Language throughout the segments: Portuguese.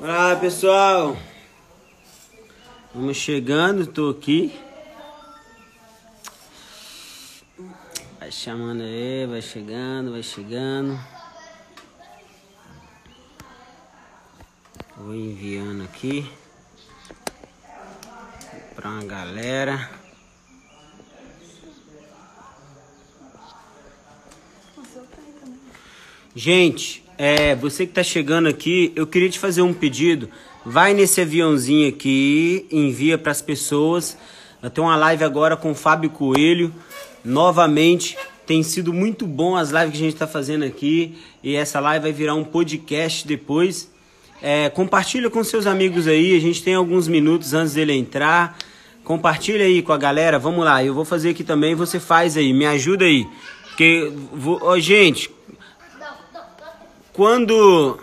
Olá pessoal, vamos chegando, tô aqui. Vai chamando aí, vai chegando, vai chegando. Vou enviando aqui pra uma galera. Gente, é, você que tá chegando aqui, eu queria te fazer um pedido. Vai nesse aviãozinho aqui, envia para as pessoas. Eu tenho uma live agora com o Fábio Coelho. Novamente, tem sido muito bom as lives que a gente está fazendo aqui. E essa live vai virar um podcast depois. É, compartilha com seus amigos aí. A gente tem alguns minutos antes dele entrar. Compartilha aí com a galera. Vamos lá, eu vou fazer aqui também. Você faz aí, me ajuda aí. Porque, vou, ó, gente, quando.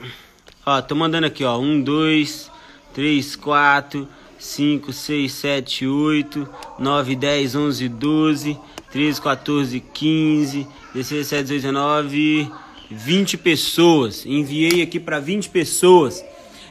Ó, tô mandando aqui, ó. 1, 2, 3, 4, 5, 6, 7, 8, 9, 10, 11, 12, 13, 14, 15, 16, 17, 18, 19, 20 pessoas. Enviei aqui para 20 pessoas.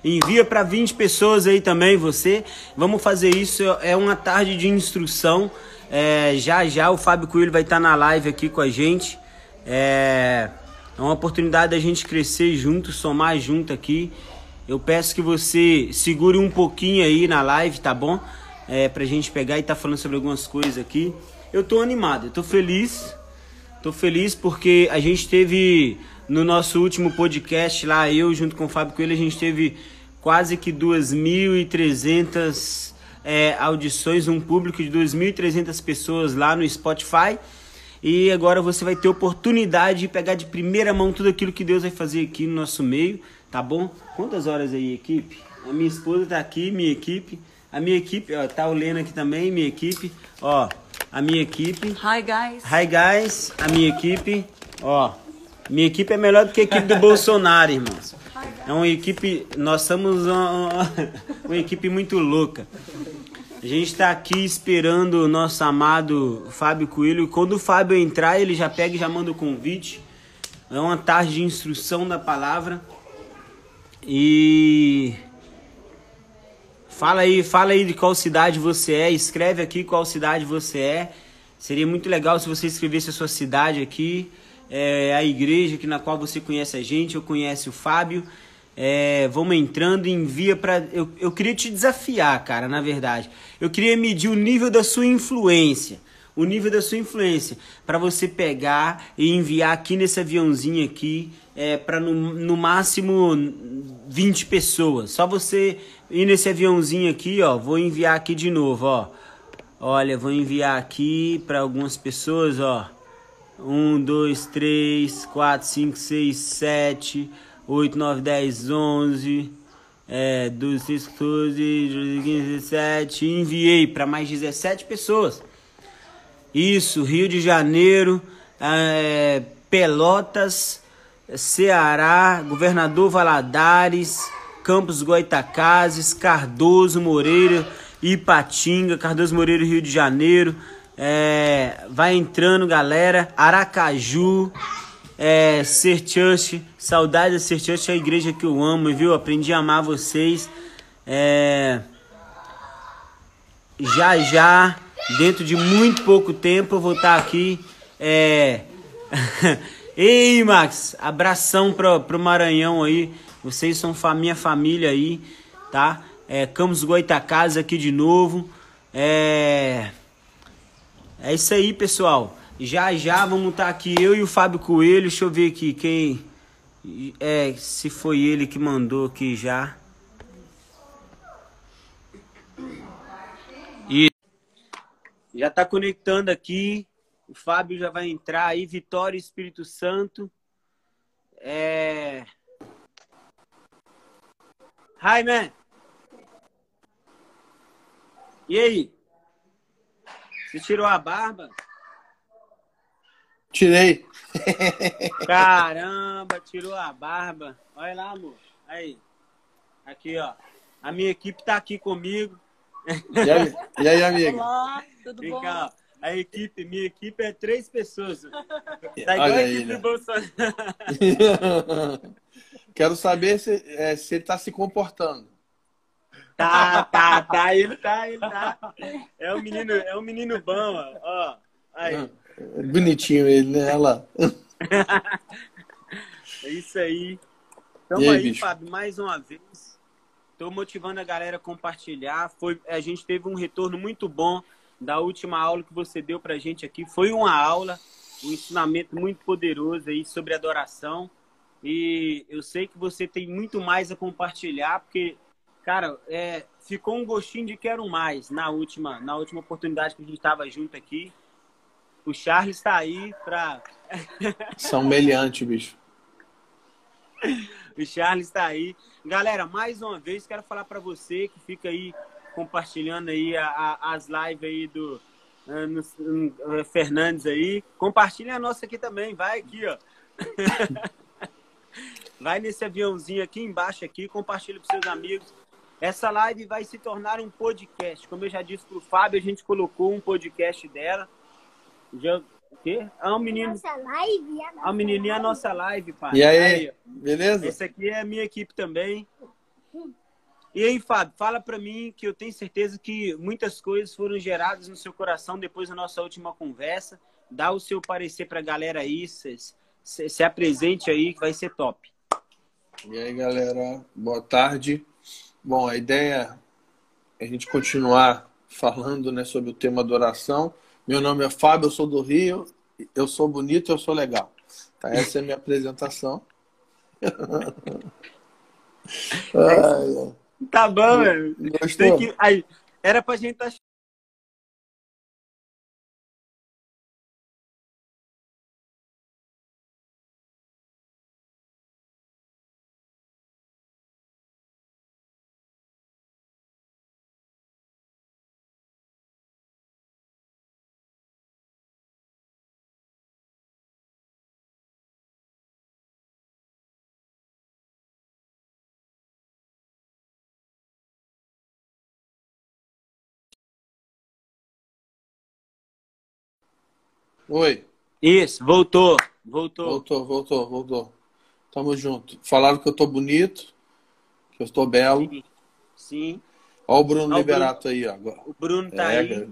Envia para 20 pessoas aí também, você. Vamos fazer isso. É uma tarde de instrução. É, já já o Fábio Coelho vai estar na live aqui com a gente. É, é uma oportunidade da gente crescer junto, somar junto aqui. Eu peço que você segure um pouquinho aí na live, tá bom? É, pra gente pegar e tá falando sobre algumas coisas aqui. Eu tô animado, eu tô feliz. Tô feliz porque a gente teve no nosso último podcast lá, eu junto com o Fábio Coelho, a gente teve quase que 2.300 é, audições, um público de 2.300 pessoas lá no Spotify. E agora você vai ter oportunidade de pegar de primeira mão tudo aquilo que Deus vai fazer aqui no nosso meio, tá bom? Quantas horas aí, equipe? A minha esposa tá aqui, minha equipe. A minha equipe, ó, tá o Lena aqui também, minha equipe. Ó, a minha equipe. Hi, guys. Hi, guys. A minha equipe. Ó, minha equipe é melhor do que a equipe do Bolsonaro, irmãos. É uma equipe, nós somos uma, uma equipe muito louca. A gente está aqui esperando o nosso amado Fábio Coelho. Quando o Fábio entrar, ele já pega e já manda o convite. É uma tarde de instrução da palavra. E fala aí, fala aí de qual cidade você é. Escreve aqui qual cidade você é. Seria muito legal se você escrevesse a sua cidade aqui, é, a igreja que na qual você conhece a gente, ou conhece o Fábio. É, vamos entrando envia para. Eu, eu queria te desafiar, cara, na verdade. Eu queria medir o nível da sua influência. O nível da sua influência. para você pegar e enviar aqui nesse aviãozinho aqui. É, para no, no máximo 20 pessoas. Só você ir nesse aviãozinho aqui, ó. Vou enviar aqui de novo, ó. Olha, vou enviar aqui para algumas pessoas, ó. 1, 2, 3, 4, 5, 6, 7. 8, 9, 10, 11, é, 12, 13, 14, 15, 17. Enviei para mais 17 pessoas. Isso, Rio de Janeiro, é, Pelotas, Ceará, Governador Valadares, Campos Goitacazes, Cardoso Moreira, Ipatinga, Cardoso Moreira, Rio de Janeiro. É, vai entrando, galera. Aracaju, é, Ser Church, saudade da Ser Church, é a igreja que eu amo, viu? Aprendi a amar vocês. É, já já, dentro de muito pouco tempo, eu vou estar aqui. É, Ei, Max, abração pro, pro Maranhão aí. Vocês são minha família aí, tá? É, Campos Goitacazes aqui de novo. É, é isso aí, pessoal. Já já vamos estar tá aqui eu e o Fábio Coelho. Deixa eu ver aqui quem é, se foi ele que mandou aqui já. E já tá conectando aqui. O Fábio já vai entrar aí. Vitória Espírito Santo. É. Hi, man. E aí? Você tirou a barba? Tirei. Caramba, tirou a barba. Olha lá, amor. Aí. Aqui, ó. A minha equipe tá aqui comigo. E aí, e aí amiga? Olá, tudo Vem bom? cá, ó. A equipe, minha equipe é três pessoas. Tá igual Olha a aí, equipe né? do Bolsonaro. Quero saber se, é, se ele está se comportando. Tá, tá, tá, ele tá, ele tá. É um menino, é um menino bom, ó. Aí. É bonitinho ele, né? Olha lá. É isso aí. Tamo aí, aí Fábio, mais uma vez. Estou motivando a galera a compartilhar. Foi, a gente teve um retorno muito bom da última aula que você deu para a gente aqui. Foi uma aula, um ensinamento muito poderoso aí sobre adoração. E eu sei que você tem muito mais a compartilhar, porque, cara, é, ficou um gostinho de quero mais na última, na última oportunidade que a gente estava junto aqui. O Charles está aí para. São meliante, bicho. o Charles está aí. Galera, mais uma vez quero falar para você que fica aí compartilhando aí a, a, as lives aí do uh, Fernandes aí. Compartilhem a nossa aqui também, vai aqui, ó. vai nesse aviãozinho aqui embaixo aqui, compartilhe para seus amigos. Essa live vai se tornar um podcast. Como eu já disse pro Fábio, a gente colocou um podcast dela. Já o quê? É um menino. Nossa live. A, nossa a menininha a nossa live, pai. E aí, aí beleza? Esse aqui é a minha equipe também. E aí, Fábio, fala para mim que eu tenho certeza que muitas coisas foram geradas no seu coração depois da nossa última conversa. Dá o seu parecer para a galera aí, se, se, se apresente aí, que vai ser top. E aí, galera, boa tarde. Bom, a ideia é a gente continuar falando né, sobre o tema adoração. Meu nome é Fábio, eu sou do Rio, eu sou bonito, eu sou legal. Tá, essa é a minha apresentação. Ai, tá bom, velho. Que... Aí, era pra gente estar tá Oi. Isso, voltou. Voltou. Voltou, voltou, voltou. Tamo junto. Falaram que eu tô bonito, que eu estou belo. Sim. Sim. Olha o Bruno Ó, Liberato o Bruno, aí, agora. O Bruno tá é, aí.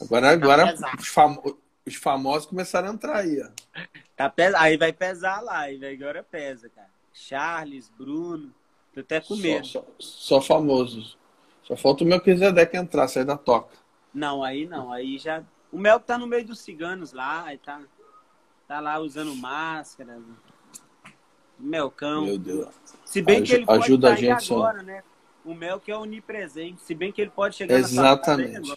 Agora, agora tá os, famo... os, famosos começaram a entrar aí, ó. Tá pes... Aí vai pesar a live, agora pesa, cara. Charles, Bruno. Tô até com medo. Só, só, só famosos. Só falta o meu Kizedek entrar, sair da toca. Não, aí não. Aí já o Mel tá no meio dos ciganos lá, e tá, tá lá usando máscara. Melcão. Meu Deus. Se bem que ele pode ajuda a gente agora, né? O Mel que é onipresente. Se bem que ele pode chegar Exatamente.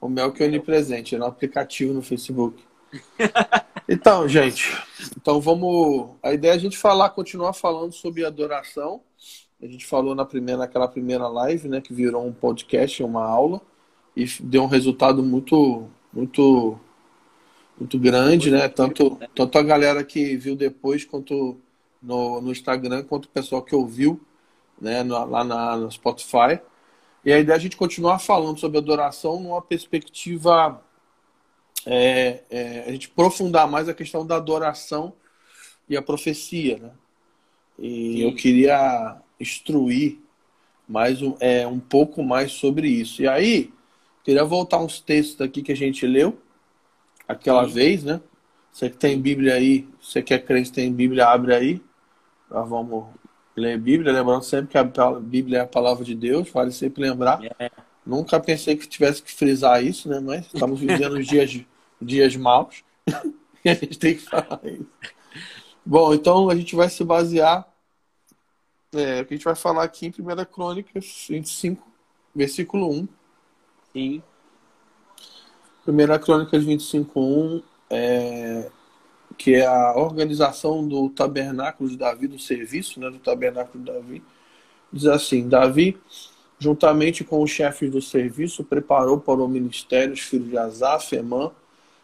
O Mel que é onipresente, é no aplicativo no Facebook. então, gente, então vamos. A ideia é a gente falar, continuar falando sobre adoração. A gente falou na primeira, naquela primeira live, né, que virou um podcast, uma aula e deu um resultado muito muito muito grande, né? Tanto, tanto a galera que viu depois quanto no, no Instagram, quanto o pessoal que ouviu né, lá na, no Spotify. E a ideia é a gente continuar falando sobre adoração numa perspectiva é, é, a gente aprofundar mais a questão da adoração e a profecia, né? E eu queria instruir mais um, é, um pouco mais sobre isso. E aí, Queria voltar uns textos aqui que a gente leu aquela Sim. vez, né? Você que tem Bíblia aí, você que é crente tem Bíblia, abre aí. Nós vamos ler Bíblia, lembrando sempre que a Bíblia é a palavra de Deus, vale sempre lembrar. É. Nunca pensei que tivesse que frisar isso, né? Mas estamos vivendo dias, dias maus e a gente tem que falar isso. Bom, então a gente vai se basear. É, a gente vai falar aqui em 1 Crônicas 25, versículo 1 Sim. Primeira Crônicas 25.1, é, que é a organização do tabernáculo de Davi, do serviço né, do tabernáculo de Davi. Diz assim, Davi, juntamente com os chefes do serviço, preparou para o ministério os filhos de Asaf, Emã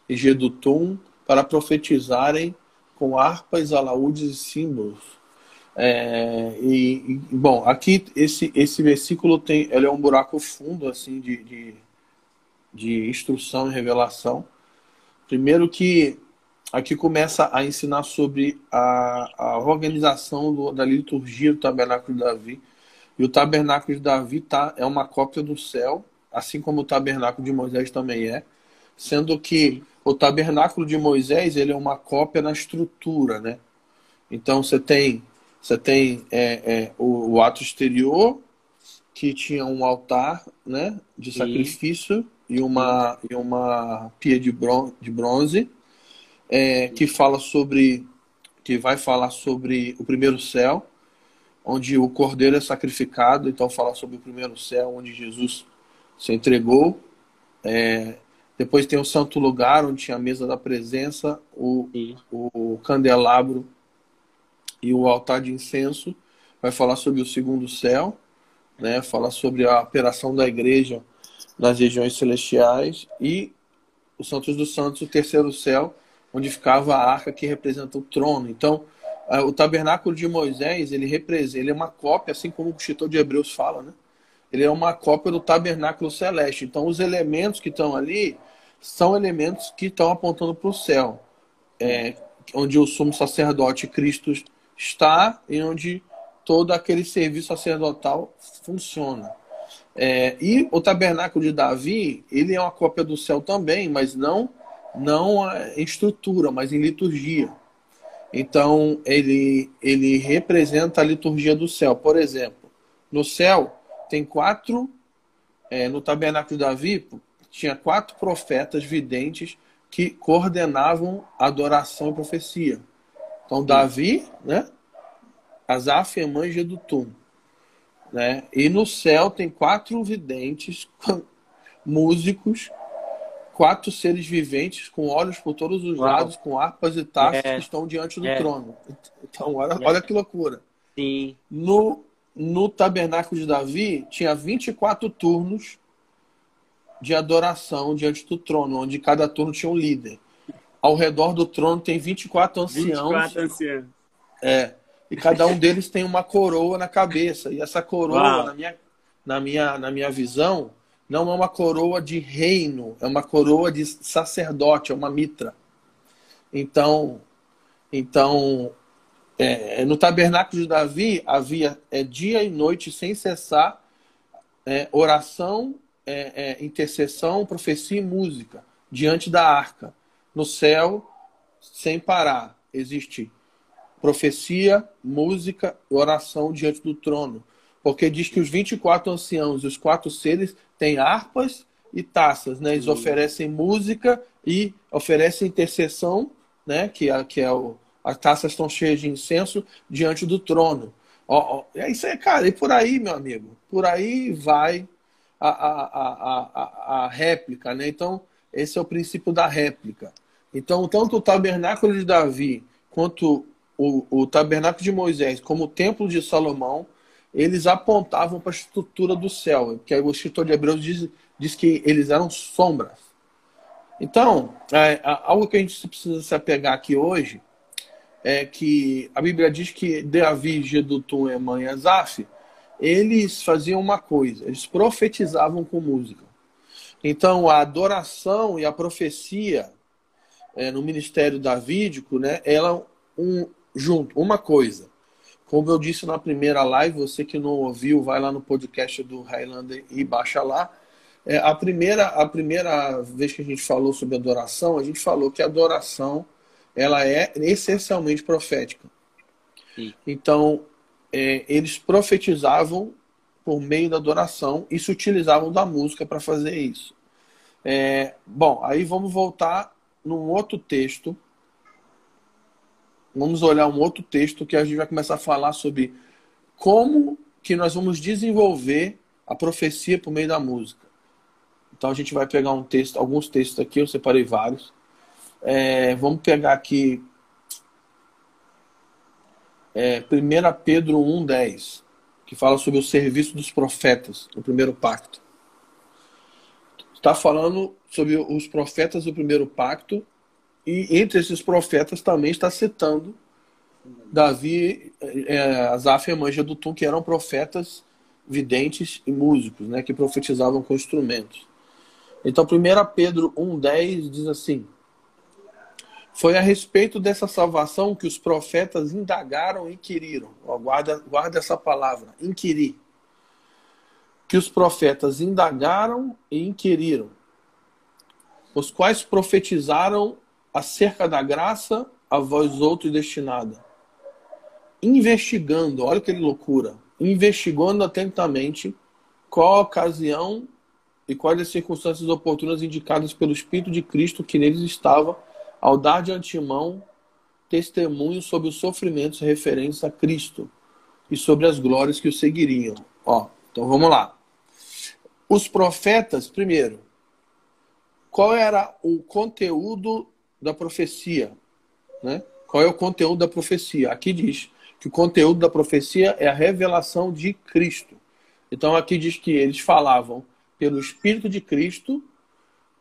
e Gedutum para profetizarem com harpas, alaúdes e símbolos. É, e, e, bom, aqui esse, esse versículo tem, ele é um buraco fundo assim de, de, de instrução e revelação. Primeiro que aqui começa a ensinar sobre a, a organização do, da liturgia do tabernáculo de Davi. E o tabernáculo de Davi tá, é uma cópia do céu, assim como o tabernáculo de Moisés também é, sendo que o tabernáculo de Moisés ele é uma cópia na estrutura, né? Então você tem você tem é, é, o, o, ato exterior que tinha um altar, né, de sacrifício e, e uma e uma pia de, bron de bronze é, que fala sobre que vai falar sobre o primeiro céu, onde o cordeiro é sacrificado, então fala sobre o primeiro céu, onde Jesus se entregou. É, depois tem o santo lugar, onde tinha a mesa da presença, o, o candelabro e o altar de incenso. Vai falar sobre o segundo céu, né? Falar sobre a operação da igreja nas regiões celestiais e os Santos dos Santos, o terceiro céu, onde ficava a arca que representa o trono. Então, o tabernáculo de Moisés, ele representa, ele é uma cópia, assim como o escritor de Hebreus fala, né? Ele é uma cópia do tabernáculo celeste. Então, os elementos que estão ali são elementos que estão apontando para o céu, é, onde o sumo sacerdote Cristo está e onde todo aquele serviço sacerdotal funciona. É, e o tabernáculo de Davi, ele é uma cópia do céu também, mas não não em estrutura, mas em liturgia. Então, ele, ele representa a liturgia do céu. Por exemplo, no céu tem quatro, é, no tabernáculo de Davi, tinha quatro profetas videntes que coordenavam adoração e profecia. Então, Davi, né? Asaf, Emã e Gedutum. Né? E no céu tem quatro videntes, músicos, quatro seres viventes com olhos por todos os Uau. lados, com harpas e taças é. que estão diante do é. trono. Então, olha, é. olha que loucura. Sim. No, no tabernáculo de Davi, tinha 24 turnos de adoração diante do trono, onde cada turno tinha um líder. Ao redor do trono tem 24 anciãos. 24 anciãos. É e cada um deles tem uma coroa na cabeça. E essa coroa, na minha, na, minha, na minha visão, não é uma coroa de reino, é uma coroa de sacerdote, é uma mitra. Então, então é, no tabernáculo de Davi havia é, dia e noite sem cessar é, oração, é, é, intercessão, profecia e música diante da arca. No céu, sem parar, existe profecia, música, oração diante do trono. Porque diz que os 24 anciãos e os quatro seres têm harpas e taças, né? Eles oferecem música e oferecem intercessão, né? Que é, que é o, as taças estão cheias de incenso diante do trono. Ó, ó, é isso aí, cara. E por aí, meu amigo, por aí vai a, a, a, a, a réplica, né? Então, esse é o princípio da réplica. Então, tanto o tabernáculo de Davi quanto o, o tabernáculo de Moisés como o templo de Salomão, eles apontavam para a estrutura do céu, porque o escritor de Hebreus diz, diz que eles eram sombras. Então, é, algo que a gente precisa se apegar aqui hoje é que a Bíblia diz que Davi, Gedutum, Emã e Azaf, eles faziam uma coisa, eles profetizavam com música. Então, a adoração e a profecia é, no ministério davídico, né, ela um, junto. Uma coisa, como eu disse na primeira live, você que não ouviu, vai lá no podcast do Highlander e baixa lá. É, a, primeira, a primeira vez que a gente falou sobre adoração, a gente falou que a adoração ela é essencialmente profética. Sim. Então, é, eles profetizavam por meio da adoração e se utilizavam da música para fazer isso. É, bom, aí vamos voltar num outro texto vamos olhar um outro texto que a gente vai começar a falar sobre como que nós vamos desenvolver a profecia por meio da música. Então a gente vai pegar um texto, alguns textos aqui, eu separei vários. É, vamos pegar aqui é, 1 Pedro 1,10, que fala sobre o serviço dos profetas no primeiro pacto. Está falando sobre os profetas do primeiro pacto e entre esses profetas também está citando Davi, é, Asaf e Manja do Tum, que eram profetas videntes e músicos, né, que profetizavam com instrumentos. Então, 1 Pedro 1,10 diz assim: Foi a respeito dessa salvação que os profetas indagaram e inquiriram. guarda, guarda essa palavra, inquirir. Que os profetas indagaram e inquiriram, os quais profetizaram acerca da graça a vós outros destinada. Investigando, olha que loucura, investigando atentamente qual a ocasião e quais as circunstâncias oportunas indicadas pelo Espírito de Cristo que neles estava, ao dar de antemão testemunho sobre os sofrimentos referentes a Cristo e sobre as glórias que o seguiriam. Ó, então vamos lá. Os profetas, primeiro, qual era o conteúdo da profecia? Né? Qual é o conteúdo da profecia? Aqui diz que o conteúdo da profecia é a revelação de Cristo. Então aqui diz que eles falavam pelo Espírito de Cristo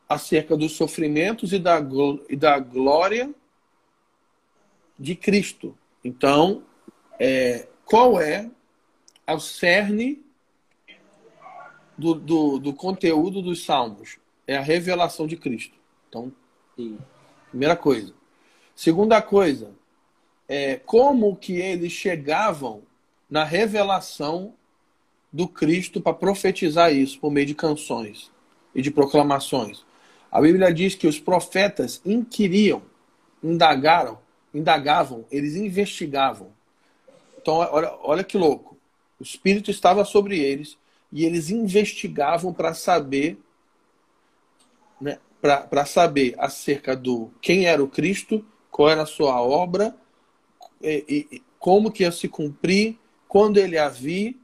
acerca dos sofrimentos e da, e da glória de Cristo. Então, é, qual é o cerne do, do, do, conteúdo dos salmos? É a revelação de Cristo. Então, Sim. primeira coisa. Segunda coisa, é como que eles chegavam na revelação do Cristo para profetizar isso por meio de canções e de proclamações. A Bíblia diz que os profetas inquiriam, indagaram, indagavam, eles investigavam. Então, olha, olha que louco. O Espírito estava sobre eles e eles investigavam para saber, né, para saber acerca do quem era o Cristo, qual era a sua obra, e, e como que ia se cumprir, quando ele havia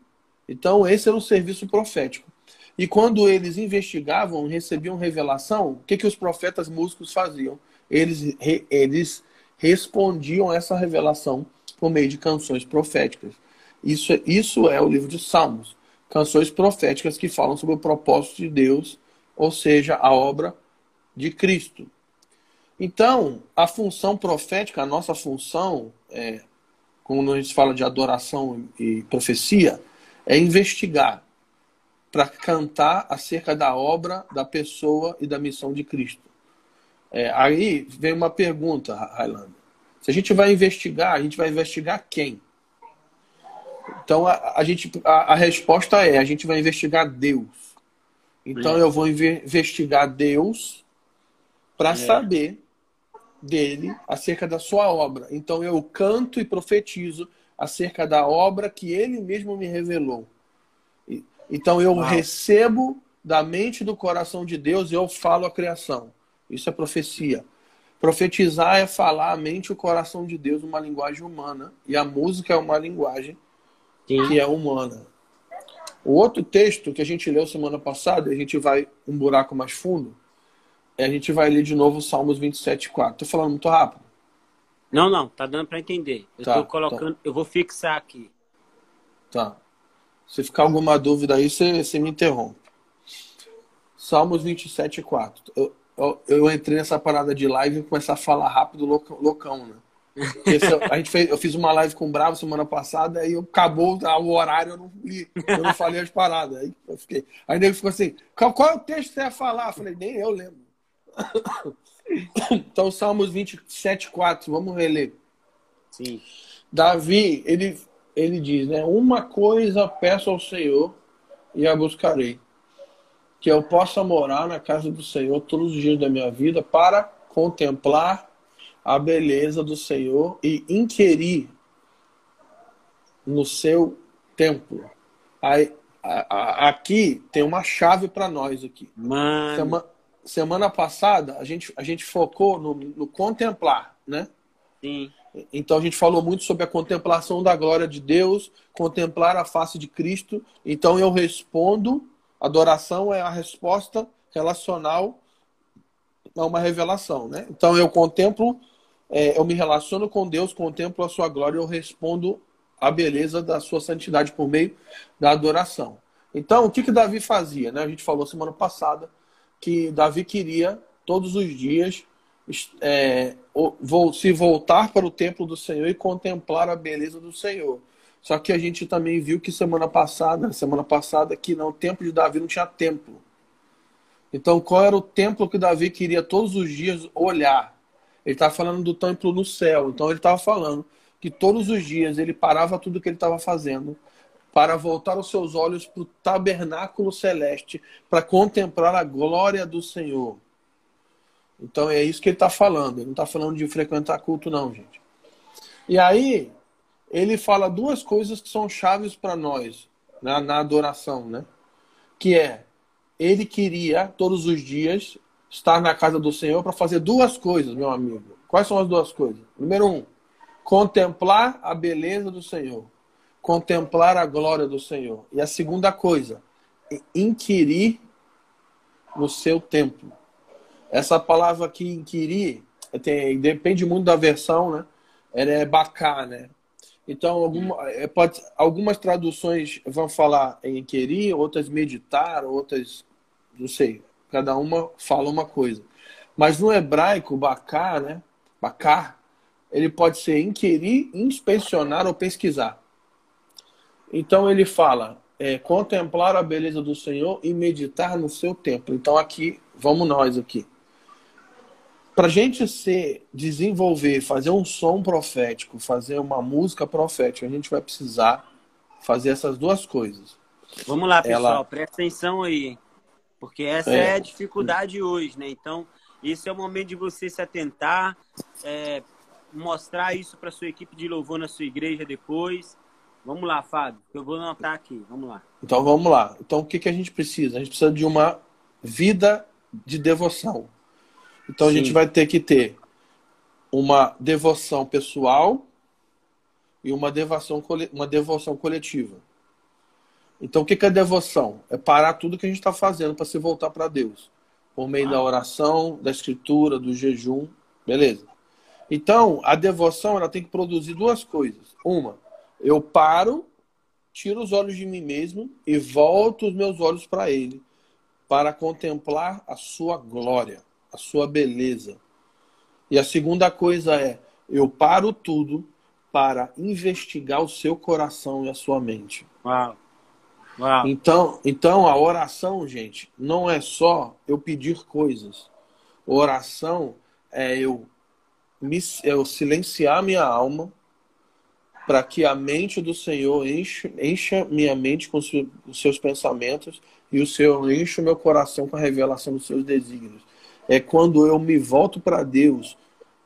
então, esse era um serviço profético. E quando eles investigavam, recebiam revelação, o que, que os profetas músicos faziam? Eles, eles respondiam essa revelação por meio de canções proféticas. Isso, isso é o livro de Salmos. Canções proféticas que falam sobre o propósito de Deus, ou seja, a obra de Cristo. Então, a função profética, a nossa função, é, quando a gente fala de adoração e profecia, é investigar para cantar acerca da obra, da pessoa e da missão de Cristo. É, aí vem uma pergunta, Highlander. Se a gente vai investigar, a gente vai investigar quem? Então a, a gente, a, a, resposta é: a gente vai investigar Deus. Então eu vou investigar Deus para é. saber dele acerca da sua obra. Então eu canto e profetizo acerca da obra que ele mesmo me revelou. Então eu Uau. recebo da mente e do coração de Deus e eu falo a criação. Isso é profecia. Profetizar é falar a mente e o coração de Deus numa linguagem humana. E a música é uma linguagem Sim. que é humana. O outro texto que a gente leu semana passada, a gente vai um buraco mais fundo, a gente vai ler de novo Salmos 27,4. Estou falando muito rápido. Não, não, tá dando para entender. Eu tá, tô colocando, tá. eu vou fixar aqui. Tá. Se ficar alguma dúvida aí, você, você me interrompe. Salmos 27, 4. Eu, eu, eu, entrei nessa parada de live e começar a falar rápido, loucão né? Esse, a gente fez, eu fiz uma live com o Bravo semana passada e acabou o horário, eu não, li, eu não falei as paradas. Aí eu fiquei. Aí ele ficou assim: qual, qual é o texto que você ia falar? Eu falei, nem eu lembro. Então, Salmos 27, 4, vamos reler. Sim. Davi, ele, ele diz, né? Uma coisa peço ao Senhor e a buscarei. Que eu possa morar na casa do Senhor todos os dias da minha vida para contemplar a beleza do Senhor e inquirir no seu templo. Aí, a, a, aqui tem uma chave para nós aqui. Mano. Semana, semana passada a gente, a gente focou no, no contemplar, né? Sim. Então a gente falou muito sobre a contemplação da glória de Deus, contemplar a face de Cristo. Então eu respondo, adoração é a resposta relacional a uma revelação, né? Então eu contemplo, é, eu me relaciono com Deus, contemplo a sua glória, eu respondo a beleza da sua santidade por meio da adoração. Então o que que Davi fazia, né? A gente falou semana passada que Davi queria todos os dias é, se voltar para o templo do Senhor e contemplar a beleza do Senhor. Só que a gente também viu que semana passada, semana passada, que não, o templo de Davi não tinha templo. Então, qual era o templo que Davi queria todos os dias olhar? Ele estava falando do templo no céu. Então ele estava falando que todos os dias ele parava tudo que ele estava fazendo para voltar os seus olhos para o tabernáculo celeste, para contemplar a glória do Senhor. Então é isso que ele está falando. Ele não está falando de frequentar culto, não, gente. E aí, ele fala duas coisas que são chaves para nós na, na adoração, né? Que é, ele queria todos os dias estar na casa do Senhor para fazer duas coisas, meu amigo. Quais são as duas coisas? Número um, contemplar a beleza do Senhor, contemplar a glória do Senhor. E a segunda coisa, inquirir no seu templo. Essa palavra aqui, inquirir, tem, depende muito da versão, né? Ela é bacá, né? Então, alguma, é, pode, algumas traduções vão falar em inquirir, outras meditar, outras, não sei, cada uma fala uma coisa. Mas no hebraico, bacá, né? Bacá, ele pode ser inquirir, inspecionar ou pesquisar. Então ele fala é, contemplar a beleza do Senhor e meditar no seu templo. Então aqui, vamos nós aqui. Para a gente ser, desenvolver, fazer um som profético, fazer uma música profética, a gente vai precisar fazer essas duas coisas. Vamos lá, pessoal, Ela... presta atenção aí. Porque essa é, é a dificuldade hoje, né? Então, esse é o momento de você se atentar, é, mostrar isso para sua equipe de louvor na sua igreja depois. Vamos lá, Fábio, eu vou anotar aqui. Vamos lá. Então vamos lá. Então o que, que a gente precisa? A gente precisa de uma vida de devoção. Então Sim. a gente vai ter que ter uma devoção pessoal e uma devoção, uma devoção coletiva. Então o que, é devoção? É parar tudo que a gente está fazendo para se voltar para Deus. Por meio ah. da oração, da escritura, do jejum. Beleza. Então, a devoção ela tem que produzir duas coisas. Uma, eu paro, tiro os olhos de mim mesmo e volto os meus olhos para Ele, para contemplar a sua glória, a sua beleza. E a segunda coisa é, eu paro tudo para investigar o seu coração e a sua mente. Uau. Uau. Então, então a oração, gente, não é só eu pedir coisas. Oração é eu me, eu silenciar minha alma para que a mente do Senhor enche, encha minha mente com os seus pensamentos e o Senhor enche o meu coração com a revelação dos seus desígnios. É quando eu me volto para Deus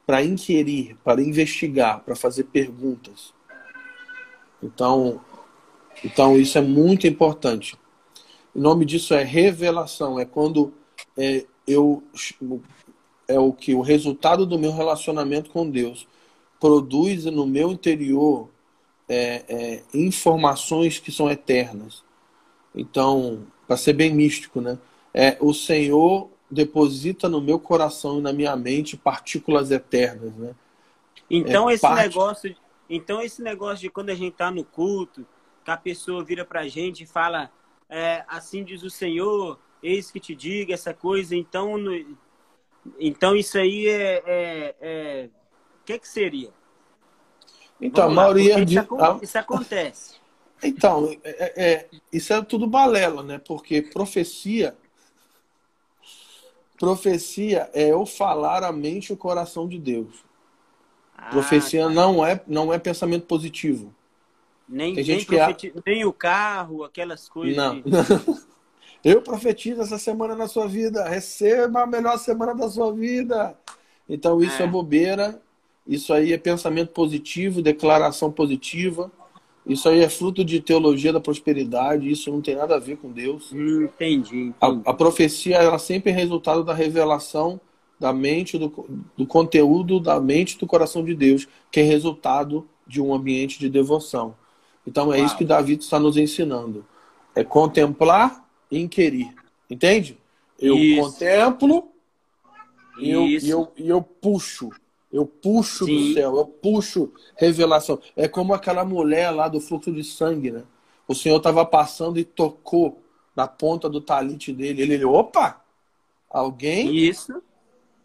para inquirir, para investigar, para fazer perguntas. Então, então isso é muito importante. O nome disso é revelação. É quando é, eu é o que o resultado do meu relacionamento com Deus produz no meu interior é, é, informações que são eternas. Então, para ser bem místico, né? É, o Senhor deposita no meu coração e na minha mente partículas eternas, né? Então é esse parte... negócio, então esse negócio de quando a gente está no culto, que a pessoa vira para a gente e fala, é, assim diz o Senhor, eis que te diga essa coisa, então no, então isso aí é. é, é... O que, que seria? Então, Vamos a maioria de. Isso, isso acontece. Então, é, é, é, isso é tudo balela, né? Porque profecia. Profecia é eu falar a mente e o coração de Deus. Ah, profecia tá. não, é, não é pensamento positivo. Nem, nem, profeti... nem o carro, aquelas coisas. Não. Eu profetizo essa semana na sua vida. Receba a melhor semana da sua vida. Então, isso é, é bobeira. Isso aí é pensamento positivo, declaração positiva. Isso aí é fruto de teologia da prosperidade. Isso não tem nada a ver com Deus. Hum, entendi. entendi. A, a, profecia ela sempre é resultado da revelação da mente, do, do conteúdo da mente e do coração de Deus, que é resultado de um ambiente de devoção. Então é Uau. isso que Davi está nos ensinando. É contemplar inquirir. Entende? Eu Isso. contemplo e eu, e eu, e eu puxo. Eu puxo Sim. do céu, eu puxo revelação. É como aquela mulher lá do fluxo de sangue, né? O Senhor estava passando e tocou na ponta do talite dele. Ele, ele opa! Alguém? Isso.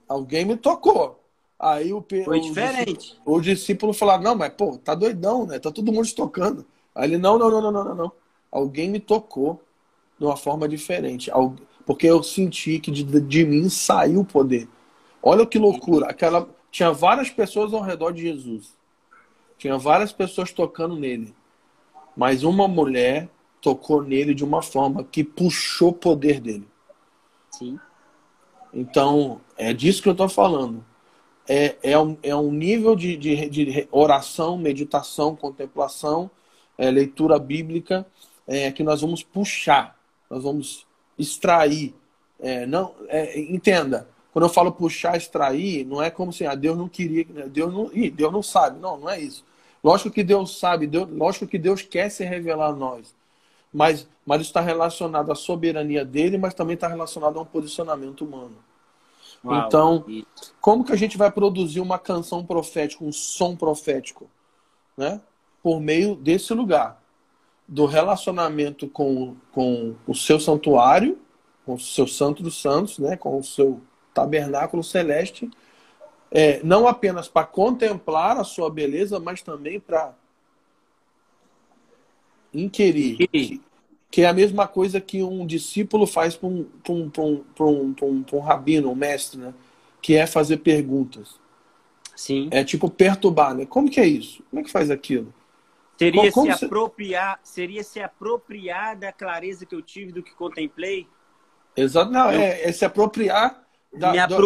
Alguém me tocou. Aí o, Foi o diferente. Discípulo, o discípulo falou: Não, mas pô, tá doidão, né? Tá todo mundo te tocando. Aí ele: Não, não, não, não, não, não. Alguém me tocou de uma forma diferente. Porque eu senti que de, de mim saiu o poder. Olha que loucura. Aquela, Tinha várias pessoas ao redor de Jesus. Tinha várias pessoas tocando nele. Mas uma mulher tocou nele de uma forma que puxou o poder dele. Sim. Então, é disso que eu estou falando. É, é, um, é um nível de, de, de oração, meditação, contemplação, é, leitura bíblica é, que nós vamos puxar, nós vamos extrair. É, não, é, entenda, quando eu falo puxar, extrair, não é como se ah, Deus não queria, né, Deus não, ih, Deus não sabe. Não, não é isso. Lógico que Deus sabe, Deus, lógico que Deus quer se revelar a nós. Mas, mas está relacionado à soberania dele, mas também está relacionado a um posicionamento humano. Uau, então, como que a gente vai produzir uma canção profética, um som profético? Né? Por meio desse lugar, do relacionamento com, com o seu santuário, com o seu santo dos santos, né? com o seu tabernáculo celeste, é, não apenas para contemplar a sua beleza, mas também para inquirir. Que, que, é a mesma coisa que um discípulo faz para um, um, um, um, um, um rabino, um mestre, né? que é fazer perguntas. Sim. É tipo perturbar, né? Como que é isso? Como é que faz aquilo? Seria, como, como se, apropriar, seria se apropriar da clareza que eu tive do que contemplei? Exato, não, eu... é, é se apropriar da, da,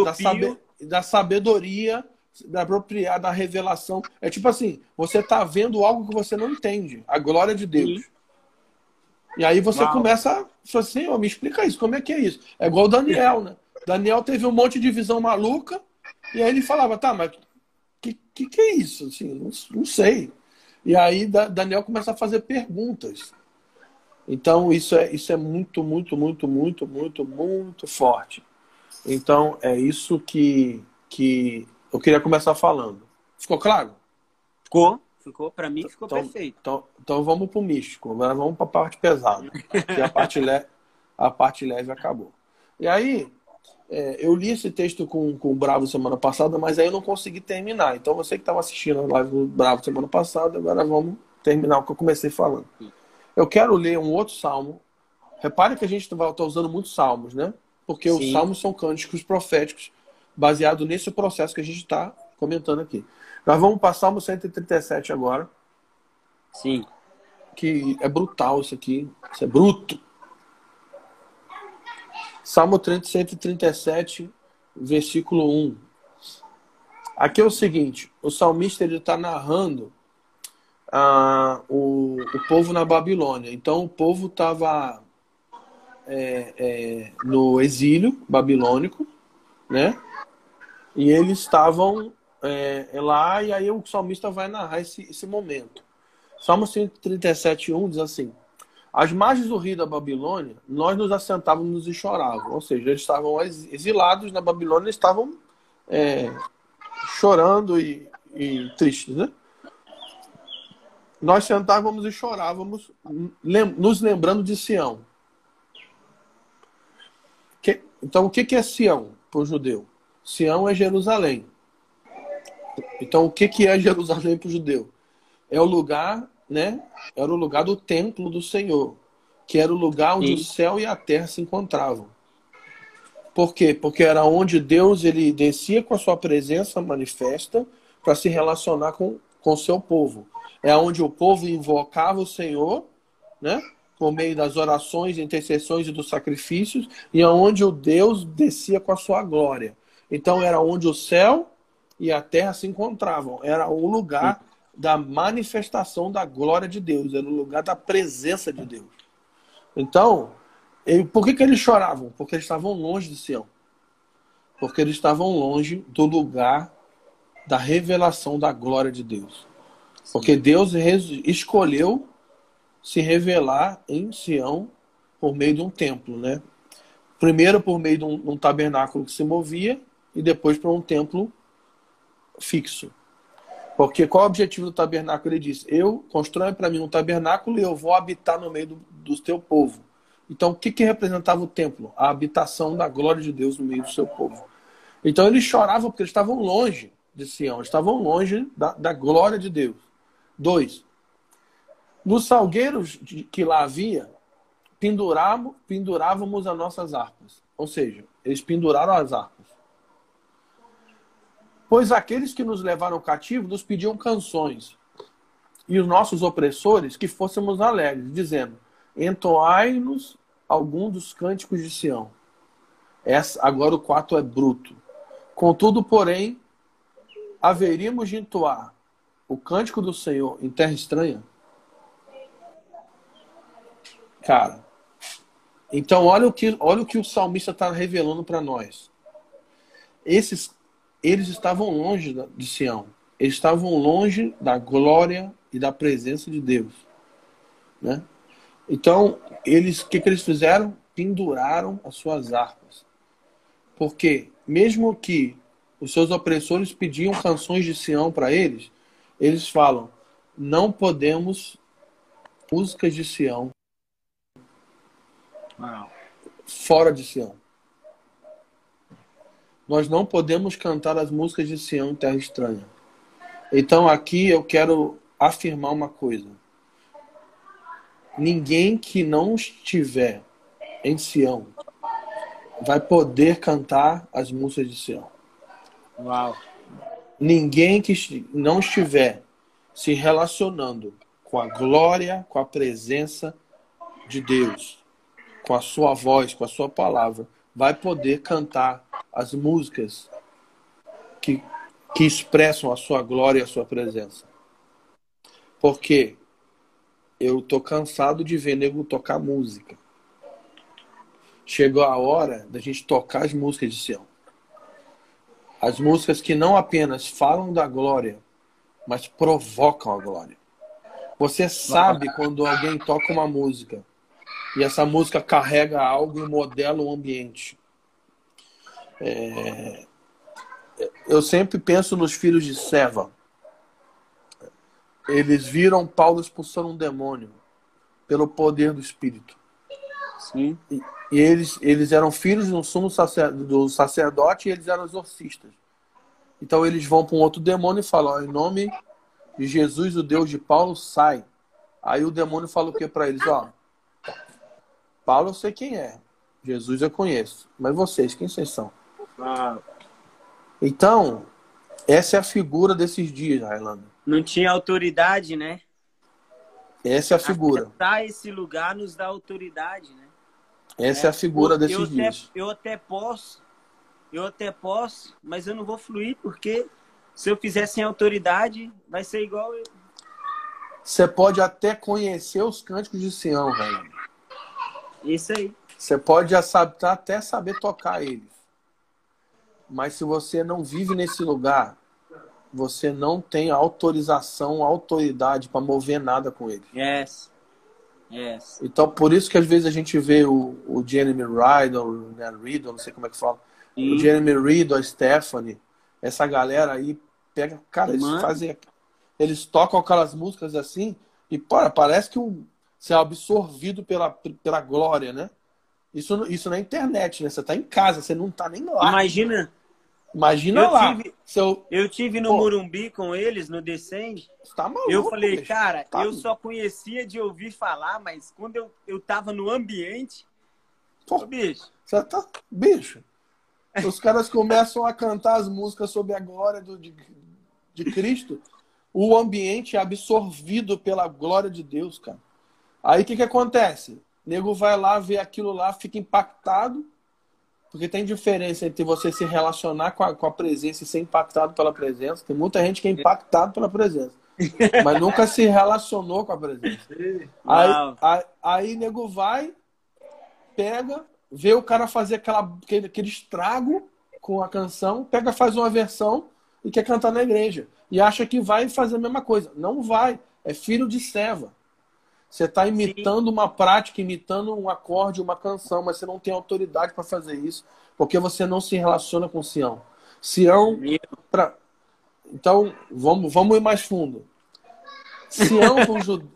da sabedoria, da apropriar da revelação. É tipo assim, você está vendo algo que você não entende, a glória de Deus. Sim. E aí você Uau. começa a falar assim, oh, me explica isso, como é que é isso? É igual o Daniel, né? Daniel teve um monte de visão maluca, e aí ele falava, tá, mas que, que, que é isso? Assim, não, não sei. E aí Daniel começa a fazer perguntas. Então isso é, isso é muito, muito, muito, muito, muito, muito forte. Então, é isso que, que eu queria começar falando. Ficou claro? Ficou. Ficou, para mim ficou então, perfeito. Então, então vamos para o místico. Agora vamos para a parte pesada. que a parte, le... a parte leve acabou. E aí, é, eu li esse texto com, com o Bravo semana passada, mas aí eu não consegui terminar. Então você que estava assistindo a live do Bravo semana passada, agora vamos terminar o que eu comecei falando. Eu quero ler um outro salmo. Repare que a gente está usando muitos salmos, né? porque Sim. os salmos são cânticos proféticos, baseado nesse processo que a gente está comentando aqui. Nós vamos para Salmo 137 agora. Sim. Que é brutal isso aqui. Isso é bruto. Salmo 137, versículo 1. Aqui é o seguinte: o salmista está narrando ah, o, o povo na Babilônia. Então o povo estava é, é, no exílio babilônico, né? E eles estavam é, lá, e aí o salmista vai narrar esse, esse momento. Salmo 137, 1 diz assim: Às margens do rio da Babilônia, nós nos assentávamos e chorávamos. Ou seja, eles estavam exilados na Babilônia, estavam é, chorando e, e tristes, né? Nós sentávamos e chorávamos, nos lembrando de Sião então, o que é Sião para o judeu? Sião é Jerusalém. Então, o que é Jerusalém para o judeu? É o lugar, né? Era o lugar do templo do Senhor, que era o lugar onde Sim. o céu e a terra se encontravam. Por quê? Porque era onde Deus ele descia com a sua presença manifesta para se relacionar com o seu povo. É onde o povo invocava o Senhor, né? por meio das orações, intercessões e dos sacrifícios, e aonde o Deus descia com a sua glória. Então era onde o céu e a terra se encontravam. Era o lugar Sim. da manifestação da glória de Deus, era o lugar da presença de Deus. Então, ele, por que, que eles choravam? Porque eles estavam longe de Sião. Porque eles estavam longe do lugar da revelação da glória de Deus. Porque Deus escolheu se revelar em Sião por meio de um templo, né? Primeiro por meio de um, um tabernáculo que se movia e depois para um templo fixo. Porque qual é o objetivo do tabernáculo? Ele diz: Eu constrói para mim um tabernáculo e eu vou habitar no meio do, do teu povo. Então, o que, que representava o templo? A habitação da glória de Deus no meio do seu povo. Então, eles choravam porque eles estavam longe de Sião, estavam longe da, da glória de Deus. Dois, nos salgueiros que lá havia, pendurávamos, pendurávamos as nossas harpas. Ou seja, eles penduraram as harpas. Pois aqueles que nos levaram cativo nos pediam canções, e os nossos opressores que fôssemos alegres, dizendo: Entoai-nos algum dos cânticos de Sião. Essa, agora o quarto é bruto. Contudo, porém, haveríamos de entoar o cântico do Senhor em terra estranha? Cara, então olha o que, olha o, que o salmista está revelando para nós. Esses, eles estavam longe de Sião. Eles estavam longe da glória e da presença de Deus. Né? Então, eles, o que, que eles fizeram? Penduraram as suas harpas. Porque, mesmo que os seus opressores pediam canções de Sião para eles, eles falam: não podemos músicas de Sião fora de Sião. Nós não podemos cantar as músicas de Sião em terra estranha. Então aqui eu quero afirmar uma coisa. Ninguém que não estiver em Sião vai poder cantar as músicas de Sião. Uau. Ninguém que não estiver se relacionando com a glória, com a presença de Deus, com a sua voz, com a sua palavra, vai poder cantar as músicas que, que expressam a sua glória e a sua presença. Porque eu tô cansado de ver nego tocar música. Chegou a hora da gente tocar as músicas de Sião. As músicas que não apenas falam da glória, mas provocam a glória. Você sabe quando alguém toca uma música e essa música carrega algo e modela o ambiente. É... Eu sempre penso nos filhos de Seva. Eles viram Paulo expulsando um demônio pelo poder do Espírito. Sim. E, e eles, eles eram filhos do sumo sacerdote, do sacerdote e eles eram exorcistas. Então eles vão para um outro demônio e falam: em nome de Jesus, o Deus de Paulo, sai. Aí o demônio fala o que para eles? Ó, Paulo eu sei quem é, Jesus eu conheço, mas vocês, quem vocês são? Ah. Então, essa é a figura desses dias, Railanda. Não tinha autoridade, né? Essa é a figura. Acessar esse lugar nos dá autoridade, né? Essa é, é a figura desses eu dias. Até, eu até posso, eu até posso, mas eu não vou fluir porque se eu fizer sem autoridade, vai ser igual eu. Você pode até conhecer os cânticos de Sião, velho. Isso aí. Você pode até saber tocar eles. Mas se você não vive nesse lugar, você não tem autorização, autoridade para mover nada com ele. Yes. Yes. Então, por isso que às vezes a gente vê o, o Jeremy Riddle, né, Riddle, não sei como é que fala. Sim. O Jeremy Riddle, a Stephanie, essa galera aí pega, cara, eles Mano. fazem eles tocam aquelas músicas assim e para parece que um, você é absorvido pela, pela glória, né? Isso, isso na internet, né? Você tá em casa, você não tá nem lá. Imagina. Imagina eu lá. Tive, Seu... Eu tive no Pô, Morumbi com eles, no Descende. Tá maluco, eu falei, bicho. cara, tá eu só conhecia de ouvir falar, mas quando eu, eu tava no ambiente. Pô, bicho. Você tá. Bicho. Os caras começam a cantar as músicas sobre a glória do, de, de Cristo. O ambiente é absorvido pela glória de Deus, cara. Aí o que, que acontece? O nego vai lá, vê aquilo lá, fica impactado, porque tem diferença entre você se relacionar com a, com a presença e ser impactado pela presença. Tem muita gente que é impactado pela presença, mas nunca se relacionou com a presença. Aí, aí, aí nego vai, pega, vê o cara fazer aquela, aquele, aquele estrago com a canção, pega, faz uma versão e quer cantar na igreja. E acha que vai fazer a mesma coisa. Não vai. É filho de Seva. Você está imitando Sim. uma prática, imitando um acorde, uma canção, mas você não tem autoridade para fazer isso, porque você não se relaciona com Sião. Sião, pra... então vamos, vamos ir mais fundo. Sião para um, jude...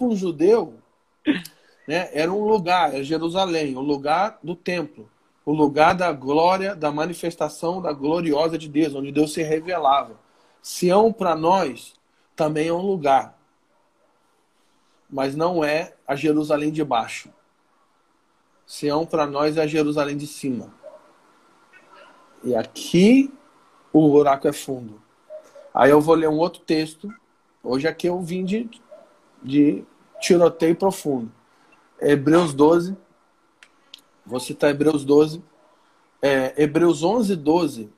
Um judeu né, era um lugar, é Jerusalém, o lugar do templo, o lugar da glória, da manifestação da gloriosa de Deus, onde Deus se revelava. Sião para nós também é um lugar mas não é a Jerusalém de baixo. Sião para nós é a Jerusalém de cima. E aqui o buraco é fundo. Aí eu vou ler um outro texto. Hoje aqui eu vim de, de tiroteio profundo. Hebreus 12. Vou citar Hebreus 12. É, Hebreus 11, 12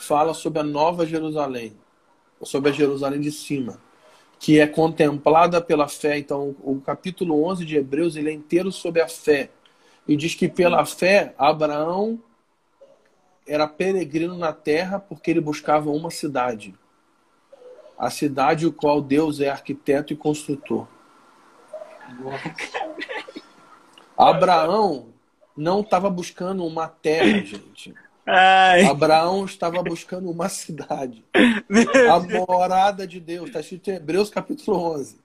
fala sobre a nova Jerusalém, sobre a Jerusalém de cima, que é contemplada pela fé. Então, o capítulo 11 de Hebreus ele é inteiro sobre a fé. E diz que pela fé, Abraão era peregrino na terra porque ele buscava uma cidade. A cidade o qual Deus é arquiteto e construtor. Abraão não estava buscando uma terra, gente. Ai. Abraão estava buscando uma cidade. a morada de Deus. Está escrito em Hebreus capítulo 11.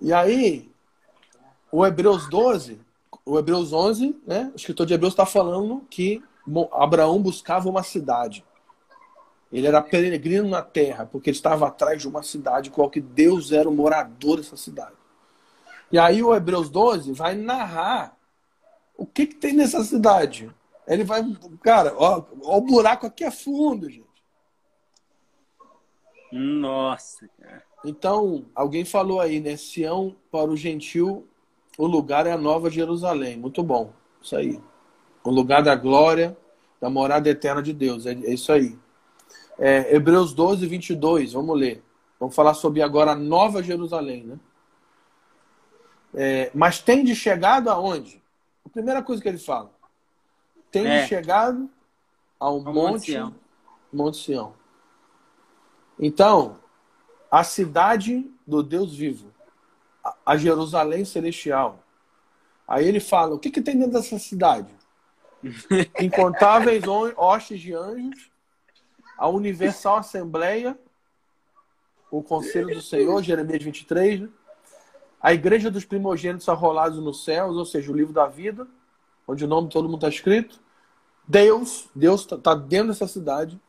E aí, o Hebreus 12, o Hebreus 11, né? O escritor de Hebreus está falando que Abraão buscava uma cidade. Ele era peregrino na terra, porque ele estava atrás de uma cidade, qual que Deus era o morador dessa cidade. E aí o Hebreus 12 vai narrar o que, que tem nessa cidade. Ele vai. Cara, ó, ó, o buraco aqui é fundo, gente. Nossa, cara. Então, alguém falou aí, né? Sião para o gentil, o lugar é a nova Jerusalém. Muito bom. Isso aí. O lugar da glória, da morada eterna de Deus. É, é isso aí. É, Hebreus 12, 22. Vamos ler. Vamos falar sobre agora a nova Jerusalém, né? É, mas tem de chegado aonde? A primeira coisa que ele fala tem é. chegado ao, Monte, Monte Sião. Monte Sião. Então, a cidade do Deus vivo, a Jerusalém celestial. Aí ele fala: o que, que tem dentro dessa cidade? Incontáveis hostes de anjos, a Universal Assembleia, o Conselho do Senhor, Jeremias 23, né? a Igreja dos Primogênitos Arrolados nos Céus, ou seja, o livro da vida, onde o nome de todo mundo está escrito. Deus, Deus está tá dentro dessa cidade,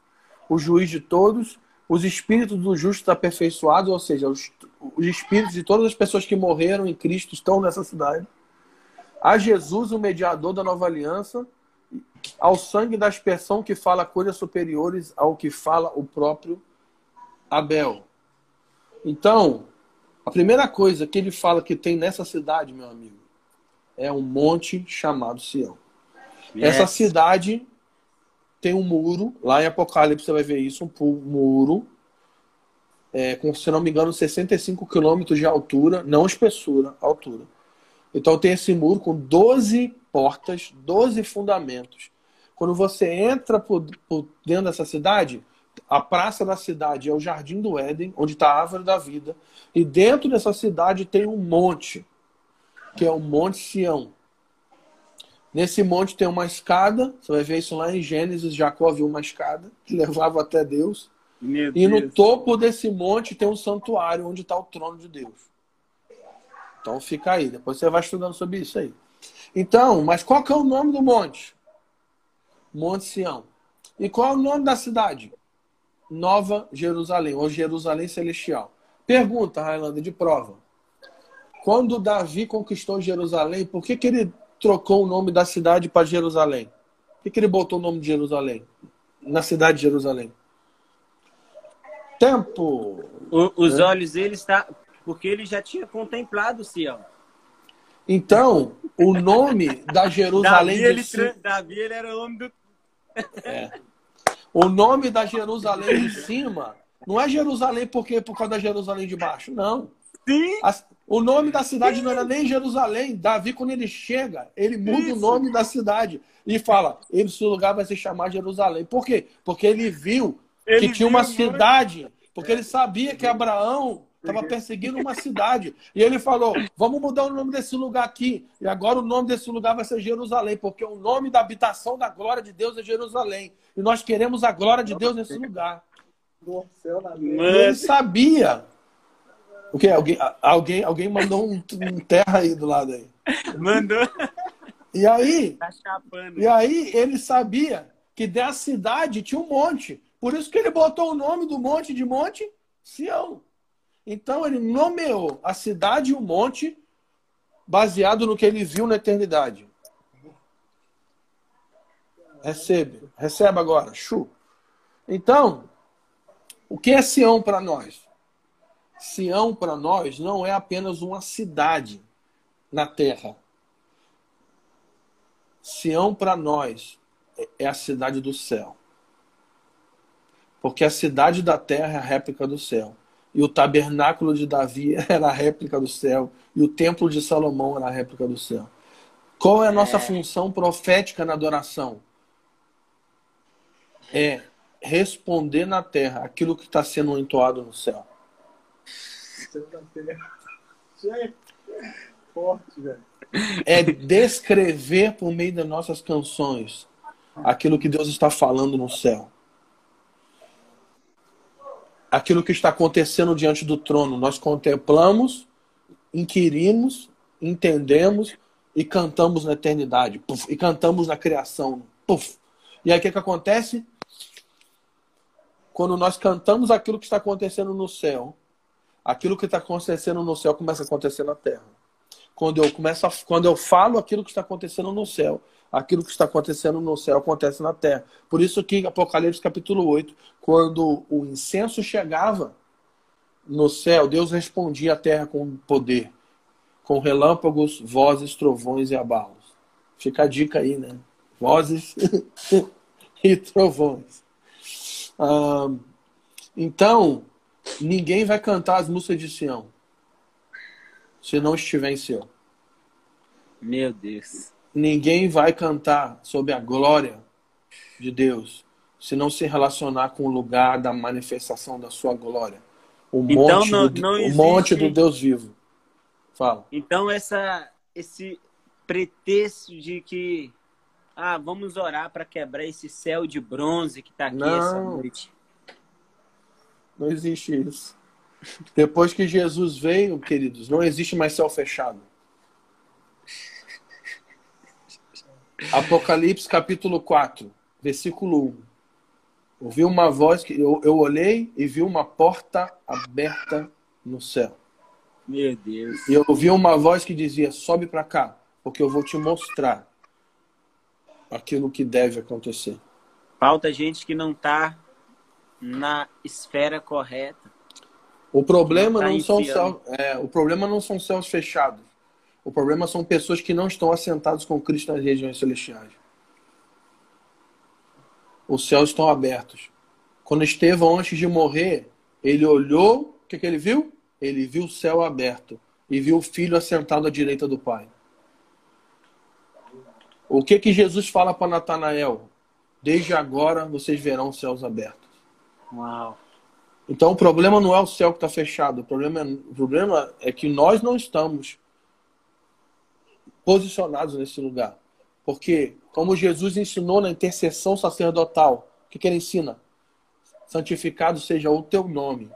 o juiz de todos, os espíritos dos justos aperfeiçoados, ou seja, os, os espíritos de todas as pessoas que morreram em Cristo estão nessa cidade. A Jesus, o mediador da nova aliança, ao sangue da expressão que fala coisas superiores ao que fala o próprio Abel. Então, a primeira coisa que ele fala que tem nessa cidade, meu amigo, é um monte chamado Sião. Yes. Essa cidade tem um muro, lá em Apocalipse você vai ver isso, um muro, é, com, se não me engano, 65 quilômetros de altura, não espessura, altura. Então tem esse muro com 12 portas, 12 fundamentos. Quando você entra por, por dentro dessa cidade, a praça da cidade é o Jardim do Éden, onde está a árvore da vida. E dentro dessa cidade tem um monte, que é o Monte Sião. Nesse monte tem uma escada, você vai ver isso lá em Gênesis, Jacó viu uma escada que levava até Deus. Meu e Deus. no topo desse monte tem um santuário onde está o trono de Deus. Então fica aí, depois você vai estudando sobre isso aí. Então, mas qual que é o nome do monte? Monte Sião. E qual é o nome da cidade? Nova Jerusalém, ou Jerusalém Celestial. Pergunta, Railanda, de prova. Quando Davi conquistou Jerusalém, por que, que ele trocou o nome da cidade para Jerusalém? Por que, que ele botou o nome de Jerusalém? Na cidade de Jerusalém? Tempo! O, os é. olhos dele está. Porque ele já tinha contemplado Sião. Então, o nome da Jerusalém Davi, de ele, Davi ele era o nome do. É. O nome da Jerusalém de cima não é Jerusalém porque por causa da Jerusalém de baixo, não. Sim. A, o nome da cidade não era nem Jerusalém. Davi, quando ele chega, ele muda Isso. o nome da cidade e fala: esse lugar vai se chamar Jerusalém. Por quê? Porque ele viu ele que tinha uma cidade, porque ele sabia que Abraão estava perseguindo uma cidade. E ele falou: vamos mudar o nome desse lugar aqui. E agora o nome desse lugar vai ser Jerusalém, porque o nome da habitação da glória de Deus é Jerusalém. E nós queremos a glória de Deus nesse lugar. Ele sabia o que? Alguém, alguém, alguém mandou um, um, terra aí do lado aí. Mandou. E aí, tá e aí ele sabia que da cidade tinha um monte. Por isso que ele botou o nome do monte de Monte Sião. Então ele nomeou a cidade e o monte baseado no que ele viu na eternidade. Recebe. Receba agora. Chu. Então, o que é Sião para nós? Sião para nós não é apenas uma cidade na terra. Sião para nós é a cidade do céu. Porque a cidade da terra é a réplica do céu. E o tabernáculo de Davi era a réplica do céu. E o templo de Salomão era a réplica do céu. Qual é a nossa é. função profética na adoração? É responder na terra aquilo que está sendo entoado no céu. Velho. É descrever por meio das nossas canções aquilo que Deus está falando no céu. Aquilo que está acontecendo diante do trono. Nós contemplamos, inquirimos, entendemos e cantamos na eternidade. Puf, e cantamos na criação. Puf. E aí o que, que acontece? Quando nós cantamos aquilo que está acontecendo no céu, aquilo que está acontecendo no céu começa a acontecer na terra. Quando eu começo a, quando eu falo aquilo que está acontecendo no céu, aquilo que está acontecendo no céu acontece na terra. Por isso que Apocalipse capítulo 8, quando o incenso chegava no céu, Deus respondia à terra com poder, com relâmpagos, vozes, trovões e abalos. Fica a dica aí, né? Vozes e trovões. Ah, então, ninguém vai cantar as músicas de Sião se não estiver em Sião. Meu Deus. Ninguém vai cantar sobre a glória de Deus se não se relacionar com o lugar da manifestação da sua glória. O então, monte, não, do, não existe... o monte do Deus vivo. Fala. Então, essa, esse pretexto de que ah, vamos orar para quebrar esse céu de bronze que está aqui não, essa noite. Não existe isso. Depois que Jesus veio, queridos, não existe mais céu fechado. Apocalipse capítulo 4, versículo 1. Ouvi uma voz que eu, eu olhei e vi uma porta aberta no céu. Meu Deus. E eu ouvi uma voz que dizia: Sobe para cá, porque eu vou te mostrar aquilo que deve acontecer. Falta gente que não está na esfera correta. O problema não, tá são céus, é, o problema não são céus fechados. O problema são pessoas que não estão assentadas com Cristo nas regiões celestiais. Os céus estão abertos. Quando Estevão, antes de morrer, ele olhou, o que, que ele viu? Ele viu o céu aberto e viu o filho assentado à direita do Pai. O que que Jesus fala para Natanael? Desde agora vocês verão os céus abertos. Uau. Então o problema não é o céu que está fechado, o problema, é, o problema é que nós não estamos posicionados nesse lugar. Porque, como Jesus ensinou na intercessão sacerdotal, o que, que ele ensina? Santificado seja o teu nome.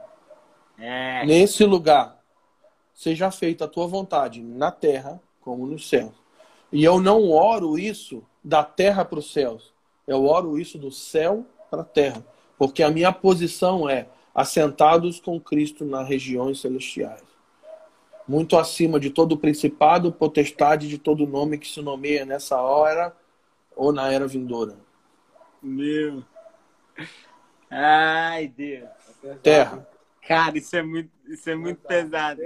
É. Nesse lugar, seja feita a tua vontade, na terra como nos céus. E eu não oro isso da terra para os céus. Eu oro isso do céu para a terra. Porque a minha posição é assentados com Cristo nas regiões celestiais. Muito acima de todo principado, potestade, de todo nome que se nomeia nessa hora ou na era vindoura. Meu. Ai, Deus. Terra. Cara, isso é muito, isso é muito pesado.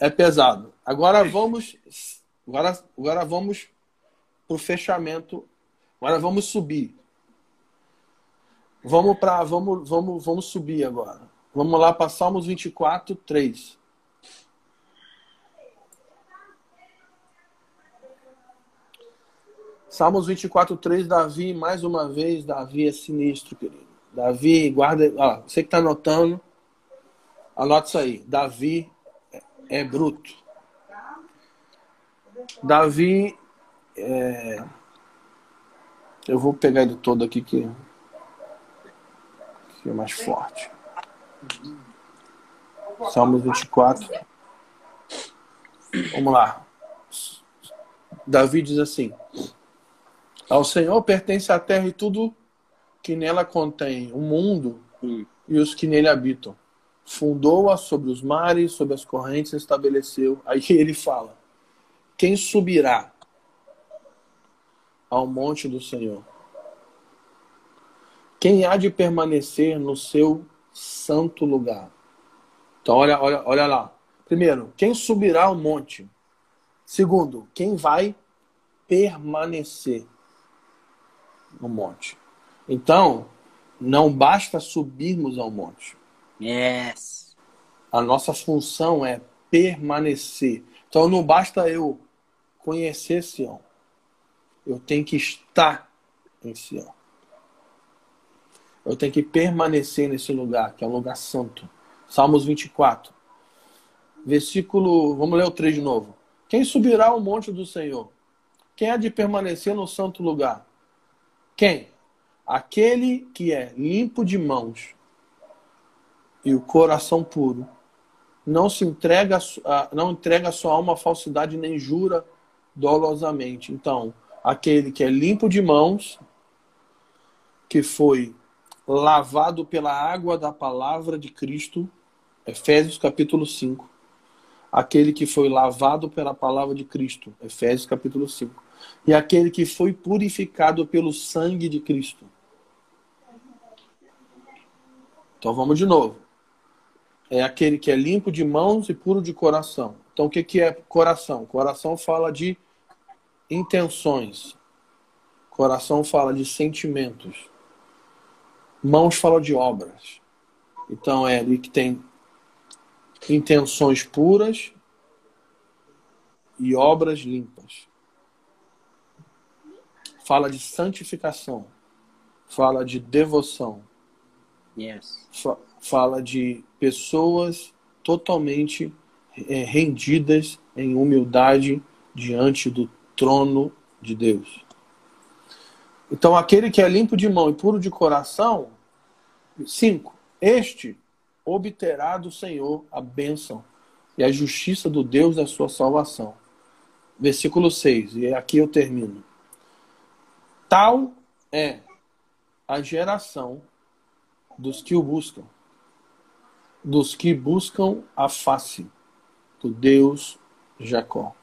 É pesado. Agora vamos Agora, agora vamos para o fechamento. Agora vamos subir. Vamos para vamos, vamos, vamos subir agora. Vamos lá para Salmos 24, 3. Salmos 24, 3, Davi, mais uma vez, Davi é sinistro, querido. Davi, guarda. Ó, você que está anotando, anota isso aí. Davi é, bruto. Davi. É... Eu vou pegar ele todo aqui que, que mais forte. Salmo 24. Vamos lá. Davi diz assim: Ao Senhor pertence a terra e tudo que nela contém, o mundo e os que nele habitam. Fundou-a sobre os mares, sobre as correntes, estabeleceu. Aí ele fala: quem subirá? ao monte do Senhor? Quem há de permanecer no seu santo lugar? Então, olha, olha, olha lá. Primeiro, quem subirá ao monte? Segundo, quem vai permanecer no monte? Então, não basta subirmos ao monte. Yes. A nossa função é permanecer. Então, não basta eu conhecer Sião. Eu tenho que estar em Sião. Eu tenho que permanecer nesse lugar, que é um lugar santo. Salmos 24. Versículo. Vamos ler o 3 de novo. Quem subirá ao monte do Senhor? Quem há de permanecer no santo lugar? Quem? Aquele que é limpo de mãos e o coração puro, não se entrega, não entrega a sua alma à falsidade nem jura dolosamente. Então, aquele que é limpo de mãos, que foi lavado pela água da palavra de Cristo, Efésios capítulo 5. Aquele que foi lavado pela palavra de Cristo, Efésios capítulo 5. E aquele que foi purificado pelo sangue de Cristo. Então vamos de novo. É aquele que é limpo de mãos e puro de coração. Então o que, que é coração? Coração fala de intenções. Coração fala de sentimentos. Mãos fala de obras. Então é ali que tem intenções puras e obras limpas. Fala de santificação. Fala de devoção. Yes. Fala de pessoas totalmente é, rendidas em humildade diante do trono de Deus. Então, aquele que é limpo de mão e puro de coração, cinco, este obterá do Senhor a bênção e a justiça do Deus da sua salvação. Versículo 6, e aqui eu termino. Tal é a geração dos que o buscam, dos que buscam a face do Deus Jacó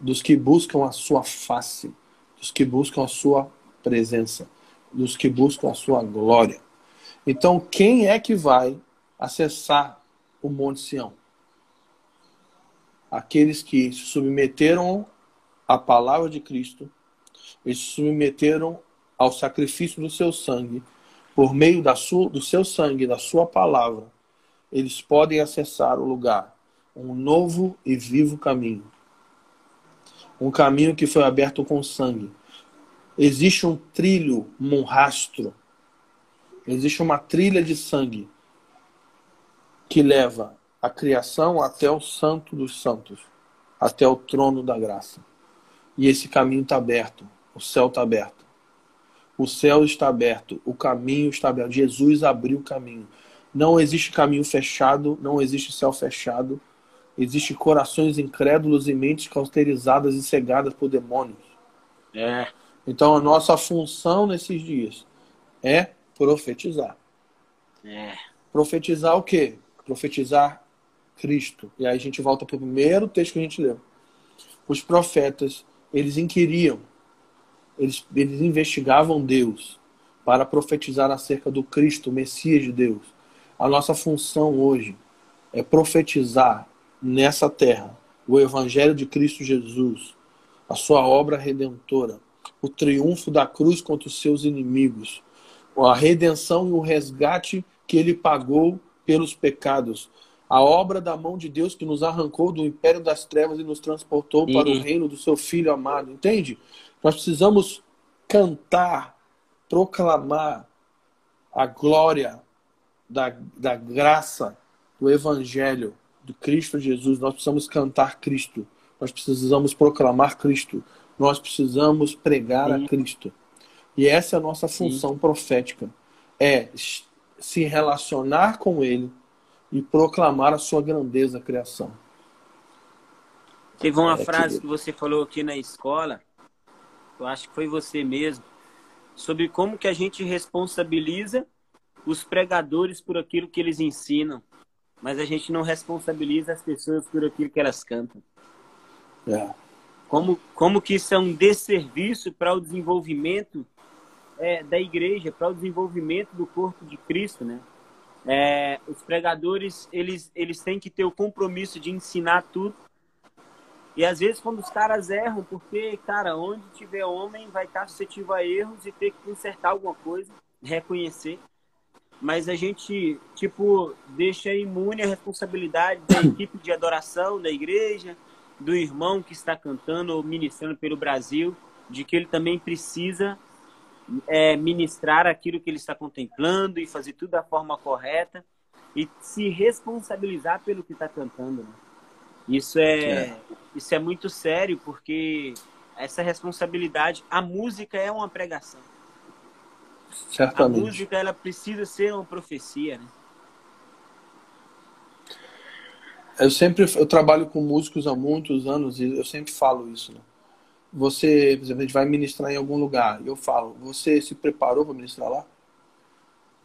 dos que buscam a sua face, dos que buscam a sua presença, dos que buscam a sua glória. Então, quem é que vai acessar o Monte Sião? Aqueles que se submeteram à palavra de Cristo, e se submeteram ao sacrifício do seu sangue, por meio da sua, do seu sangue, da sua palavra, eles podem acessar o lugar, um novo e vivo caminho um caminho que foi aberto com sangue. Existe um trilho, um rastro, existe uma trilha de sangue que leva a criação até o Santo dos Santos, até o trono da graça. E esse caminho está aberto, o céu está aberto. O céu está aberto, o caminho está aberto. Jesus abriu o caminho. Não existe caminho fechado, não existe céu fechado, Existem corações incrédulos e mentes cauterizadas e cegadas por demônios. É. Então a nossa função nesses dias é profetizar. É. Profetizar o quê? Profetizar Cristo. E aí a gente volta para o primeiro texto que a gente leu. Os profetas, eles inquiriam, eles, eles investigavam Deus para profetizar acerca do Cristo, o Messias de Deus. A nossa função hoje é profetizar nessa terra o Evangelho de Cristo Jesus, a sua obra redentora, o triunfo da cruz contra os seus inimigos, a redenção e o resgate que ele pagou pelos pecados, a obra da mão de Deus que nos arrancou do império das trevas e nos transportou para o reino do seu Filho amado. Entende? Nós precisamos cantar, proclamar a glória da, da graça do Evangelho de Cristo Jesus, nós precisamos cantar Cristo, nós precisamos proclamar Cristo, nós precisamos pregar Sim. a Cristo. E essa é a nossa função Sim. profética, é se relacionar com Ele e proclamar a sua grandeza a criação. Teve uma é frase que... que você falou aqui na escola, eu acho que foi você mesmo, sobre como que a gente responsabiliza os pregadores por aquilo que eles ensinam mas a gente não responsabiliza as pessoas por aquilo que elas cantam. É. Como, como que isso é um desserviço para o desenvolvimento é, da igreja, para o desenvolvimento do corpo de Cristo, né? É, os pregadores, eles, eles têm que ter o compromisso de ensinar tudo. E às vezes quando os caras erram, porque, cara, onde tiver homem vai estar suscetível a erros e ter que consertar alguma coisa, reconhecer. Mas a gente, tipo, deixa imune a responsabilidade da equipe de adoração da igreja, do irmão que está cantando ou ministrando pelo Brasil, de que ele também precisa é, ministrar aquilo que ele está contemplando e fazer tudo da forma correta e se responsabilizar pelo que está cantando. Né? Isso é, é, isso é muito sério porque essa responsabilidade, a música é uma pregação. Certamente. A música ela precisa ser uma profecia, né? Eu sempre eu trabalho com músicos há muitos anos e eu sempre falo isso. Né? Você, por exemplo, a gente vai ministrar em algum lugar e eu falo: você se preparou para ministrar lá?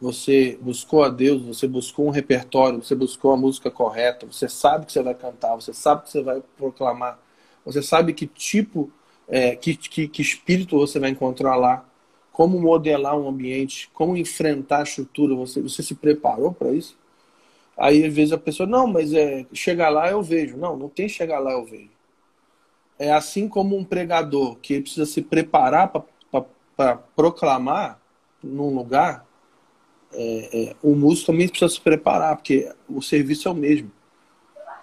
Você buscou a Deus, você buscou um repertório, você buscou a música correta, você sabe que você vai cantar, você sabe que você vai proclamar, você sabe que tipo, é, que, que, que espírito você vai encontrar lá, como modelar um ambiente, como enfrentar a estrutura, você, você se preparou para isso? Aí às vezes a pessoa, não, mas é chegar lá eu vejo. Não, não tem chegar lá eu vejo. É assim como um pregador que precisa se preparar para proclamar num lugar, é, é, o músico também precisa se preparar, porque o serviço é o mesmo.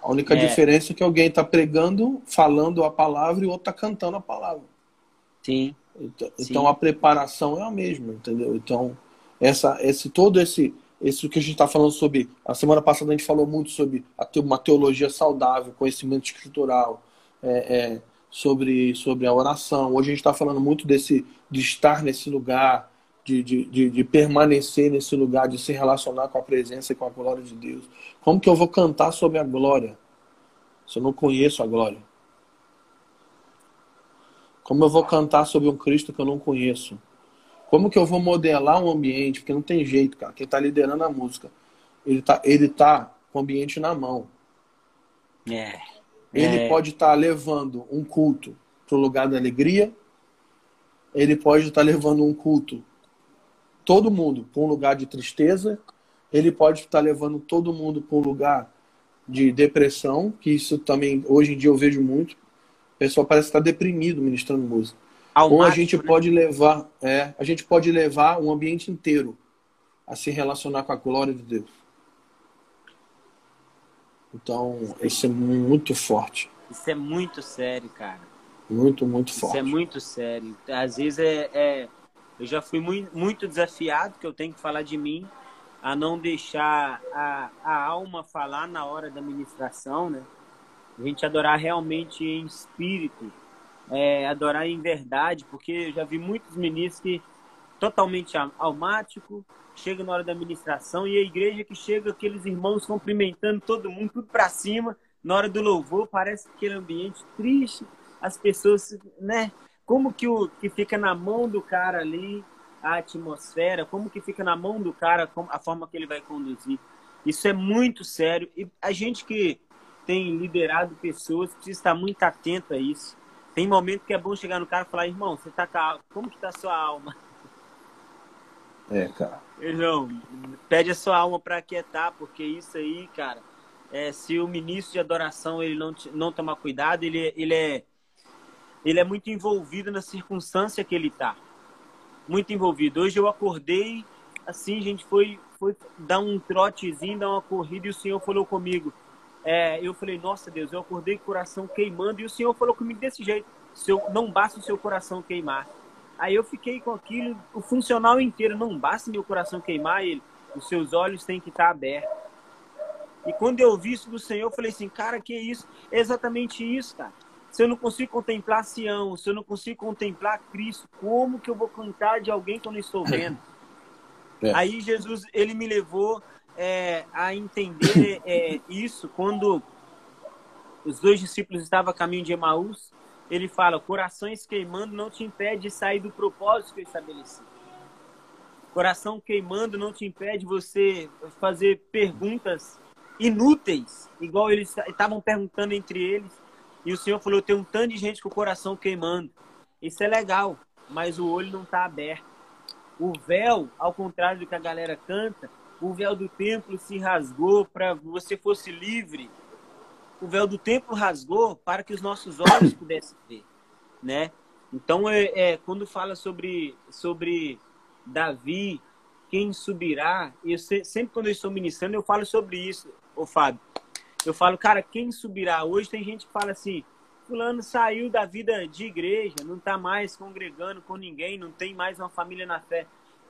A única é. diferença é que alguém está pregando, falando a palavra e o outro está cantando a palavra. Sim. Então, Sim. então a preparação é a mesma, entendeu? Então, essa, esse todo esse isso que a gente está falando sobre. A semana passada a gente falou muito sobre uma teologia saudável, conhecimento escritural, é, é, sobre, sobre a oração. Hoje a gente está falando muito desse de estar nesse lugar, de, de, de, de, permanecer nesse lugar, de se relacionar com a presença e com a glória de Deus. Como que eu vou cantar sobre a glória se eu não conheço a glória? Como eu vou cantar sobre um Cristo que eu não conheço? Como que eu vou modelar um ambiente? Porque não tem jeito, cara. Quem está liderando a música, ele tá, ele tá com o ambiente na mão. É. Ele é. pode estar tá levando um culto para o lugar da alegria. Ele pode estar tá levando um culto, todo mundo, para um lugar de tristeza. Ele pode estar tá levando todo mundo para um lugar de depressão, que isso também, hoje em dia eu vejo muito. O pessoal parece estar deprimido ministrando música. Ao Ou máximo, a gente né? pode levar, é, a gente pode levar um ambiente inteiro a se relacionar com a glória de Deus. Então, isso é muito forte. Isso é muito sério, cara. Muito, muito forte. Isso é muito sério. Às vezes é, é eu já fui muito, muito desafiado que eu tenho que falar de mim, a não deixar a, a alma falar na hora da ministração, né? A gente adorar realmente em espírito é, adorar em verdade, porque eu já vi muitos ministros que totalmente almático, chega na hora da administração e a igreja que chega aqueles irmãos cumprimentando todo mundo, tudo para cima, na hora do louvor, parece aquele ambiente triste, as pessoas, né? Como que o que fica na mão do cara ali a atmosfera, como que fica na mão do cara a forma que ele vai conduzir. Isso é muito sério e a gente que tem liderado pessoas precisa estar muito atento a isso. Tem momento que é bom chegar no cara e falar, irmão, você tá com como que tá a sua alma? É, cara. Irmão, pede a sua alma para quietar, porque isso aí, cara, é, se o ministro de adoração ele não, não tomar cuidado, ele, ele, é, ele é muito envolvido na circunstância que ele tá. Muito envolvido. Hoje eu acordei, assim, gente foi, foi dar um trotezinho, dar uma corrida e o Senhor falou comigo é, eu falei, nossa Deus, eu acordei com o coração queimando e o Senhor falou comigo desse jeito, seu, não basta o seu coração queimar. Aí eu fiquei com aquilo, o funcional inteiro, não basta meu coração queimar, ele, os seus olhos têm que estar abertos. E quando eu vi isso do Senhor, eu falei assim, cara, que isso? É exatamente isso, cara. Se eu não consigo contemplar Sião, se eu não consigo contemplar Cristo, como que eu vou cantar de alguém que eu não estou vendo? É. Aí Jesus, ele me levou é, a entender é, isso quando os dois discípulos estavam a caminho de Emaús. Ele fala: corações queimando não te impede de sair do propósito que eu estabeleci. Coração queimando não te impede você fazer perguntas inúteis, igual eles estavam perguntando entre eles. E o Senhor falou: tem um tanto de gente com o coração queimando. Isso é legal, mas o olho não está aberto. O véu, ao contrário do que a galera canta, o véu do templo se rasgou para você fosse livre. O véu do templo rasgou para que os nossos olhos pudessem ver, né? Então, é, é, quando fala sobre, sobre Davi, quem subirá, eu sempre quando eu estou ministrando, eu falo sobre isso, ô Fábio. Eu falo, cara, quem subirá? Hoje tem gente que fala assim, fulano saiu da vida de igreja, não está mais congregando com ninguém, não tem mais uma família na fé.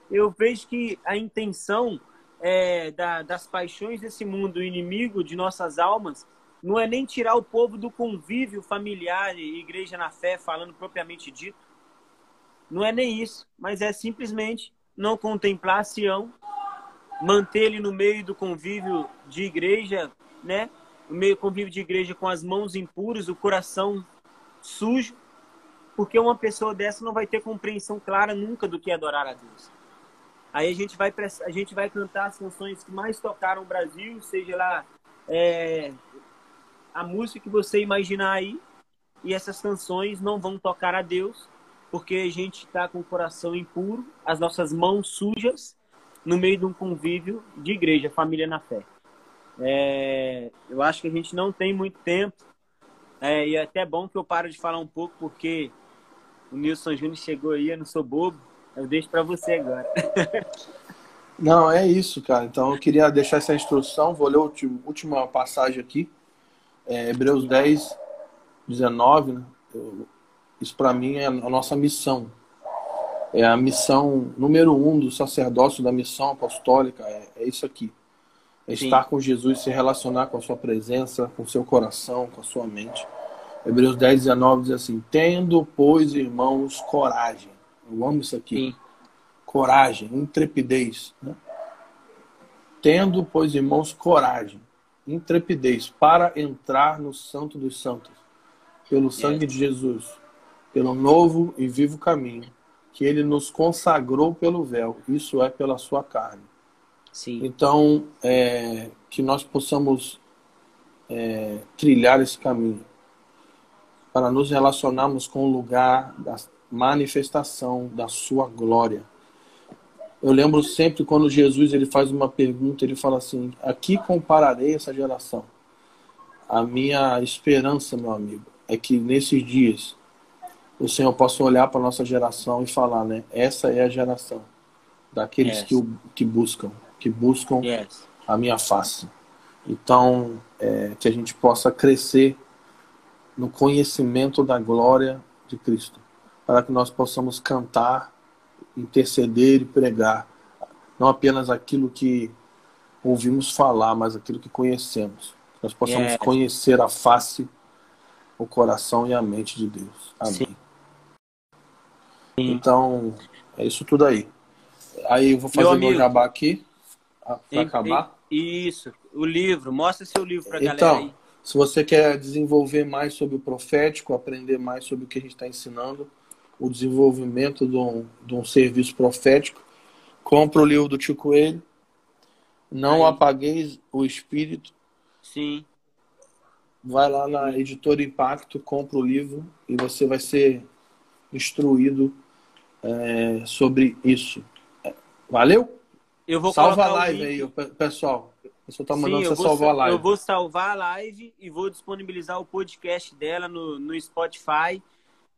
Eu vejo que a intenção é, da, das paixões desse mundo inimigo de nossas almas não é nem tirar o povo do convívio familiar e igreja na fé, falando propriamente dito. Não é nem isso, mas é simplesmente não contemplar Sião, manter ele no meio do convívio de igreja, né? no meio convívio de igreja com as mãos impuras, o coração sujo, porque uma pessoa dessa não vai ter compreensão clara nunca do que é adorar a Deus. Aí a gente vai a gente vai cantar as canções que mais tocaram o Brasil, seja lá é, a música que você imaginar aí, e essas canções não vão tocar a Deus, porque a gente está com o coração impuro, as nossas mãos sujas, no meio de um convívio de igreja, família na fé. É, eu acho que a gente não tem muito tempo. É, e é até bom que eu pare de falar um pouco, porque o Nilson Júnior chegou aí, eu não sou bobo. Eu deixo para você agora. Não, é isso, cara. Então eu queria deixar essa instrução. Vou ler a última passagem aqui. É, Hebreus 10, 19. Né? Eu, isso para mim é a nossa missão. É a missão número um do sacerdócio da missão apostólica. É, é isso aqui. É estar com Jesus, se relacionar com a sua presença, com o seu coração, com a sua mente. Hebreus 10, 19 diz assim: Tendo, pois, irmãos, coragem. Eu amo isso aqui. Sim. Coragem, intrepidez. Né? Tendo, pois, irmãos, coragem, intrepidez para entrar no Santo dos Santos, pelo sangue de Jesus, pelo novo e vivo caminho, que ele nos consagrou pelo véu, isso é pela sua carne Sim. Então, é, que nós possamos é, trilhar esse caminho para nos relacionarmos com o lugar da manifestação da sua glória. Eu lembro sempre quando Jesus ele faz uma pergunta, ele fala assim: "A que compararei essa geração?" A minha esperança, meu amigo, é que nesses dias o Senhor possa olhar para a nossa geração e falar, né? Essa é a geração daqueles yes. que, que buscam que buscam yes. a minha face. Então, é, que a gente possa crescer no conhecimento da glória de Cristo, para que nós possamos cantar, interceder e pregar, não apenas aquilo que ouvimos falar, mas aquilo que conhecemos. Que nós possamos yes. conhecer a face, o coração e a mente de Deus. Amém. Sim. Então, é isso tudo aí. Aí eu vou fazer meu, meu jabá aqui. Ah, para acabar? Isso, o livro. Mostra seu livro para a então, galera aí. Se você quer desenvolver mais sobre o profético, aprender mais sobre o que a gente está ensinando, o desenvolvimento de um, de um serviço profético, compra o livro do Tio Coelho. Não aí. apagueis o espírito. Sim. Vai lá na editora Impacto, compra o livro e você vai ser instruído é, sobre isso. Valeu? Eu vou Salva a live aí, pessoal. O pessoal tá mandando Sim, você salvar a live. Eu vou salvar a live e vou disponibilizar o podcast dela no, no Spotify.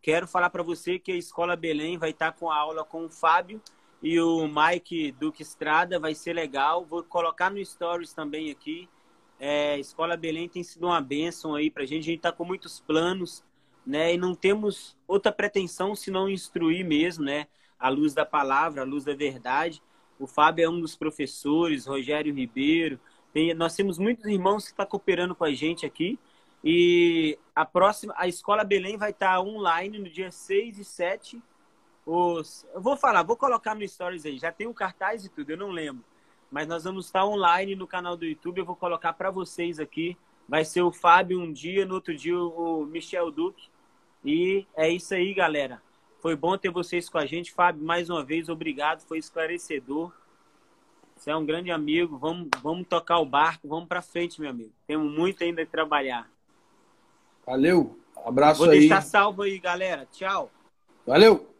Quero falar para você que a Escola Belém vai estar tá com a aula com o Fábio e o Mike Duque Estrada. Vai ser legal. Vou colocar no Stories também aqui. É, Escola Belém tem sido uma bênção aí pra gente. A gente tá com muitos planos, né? E não temos outra pretensão senão instruir mesmo, né? A luz da palavra, a luz da verdade. O Fábio é um dos professores, Rogério Ribeiro. Tem, nós temos muitos irmãos que estão tá cooperando com a gente aqui. E a próxima, a Escola Belém vai estar tá online no dia 6 e 7. Os, eu vou falar, vou colocar no Stories aí. Já tem o cartaz e tudo, eu não lembro. Mas nós vamos estar tá online no canal do YouTube. Eu vou colocar para vocês aqui. Vai ser o Fábio um dia, no outro dia o Michel Duque. E é isso aí, galera. Foi bom ter vocês com a gente. Fábio, mais uma vez, obrigado. Foi esclarecedor. Você é um grande amigo. Vamos, vamos tocar o barco. Vamos para frente, meu amigo. Temos muito ainda a trabalhar. Valeu. Abraço Vou aí. deixar salvo aí, galera. Tchau. Valeu!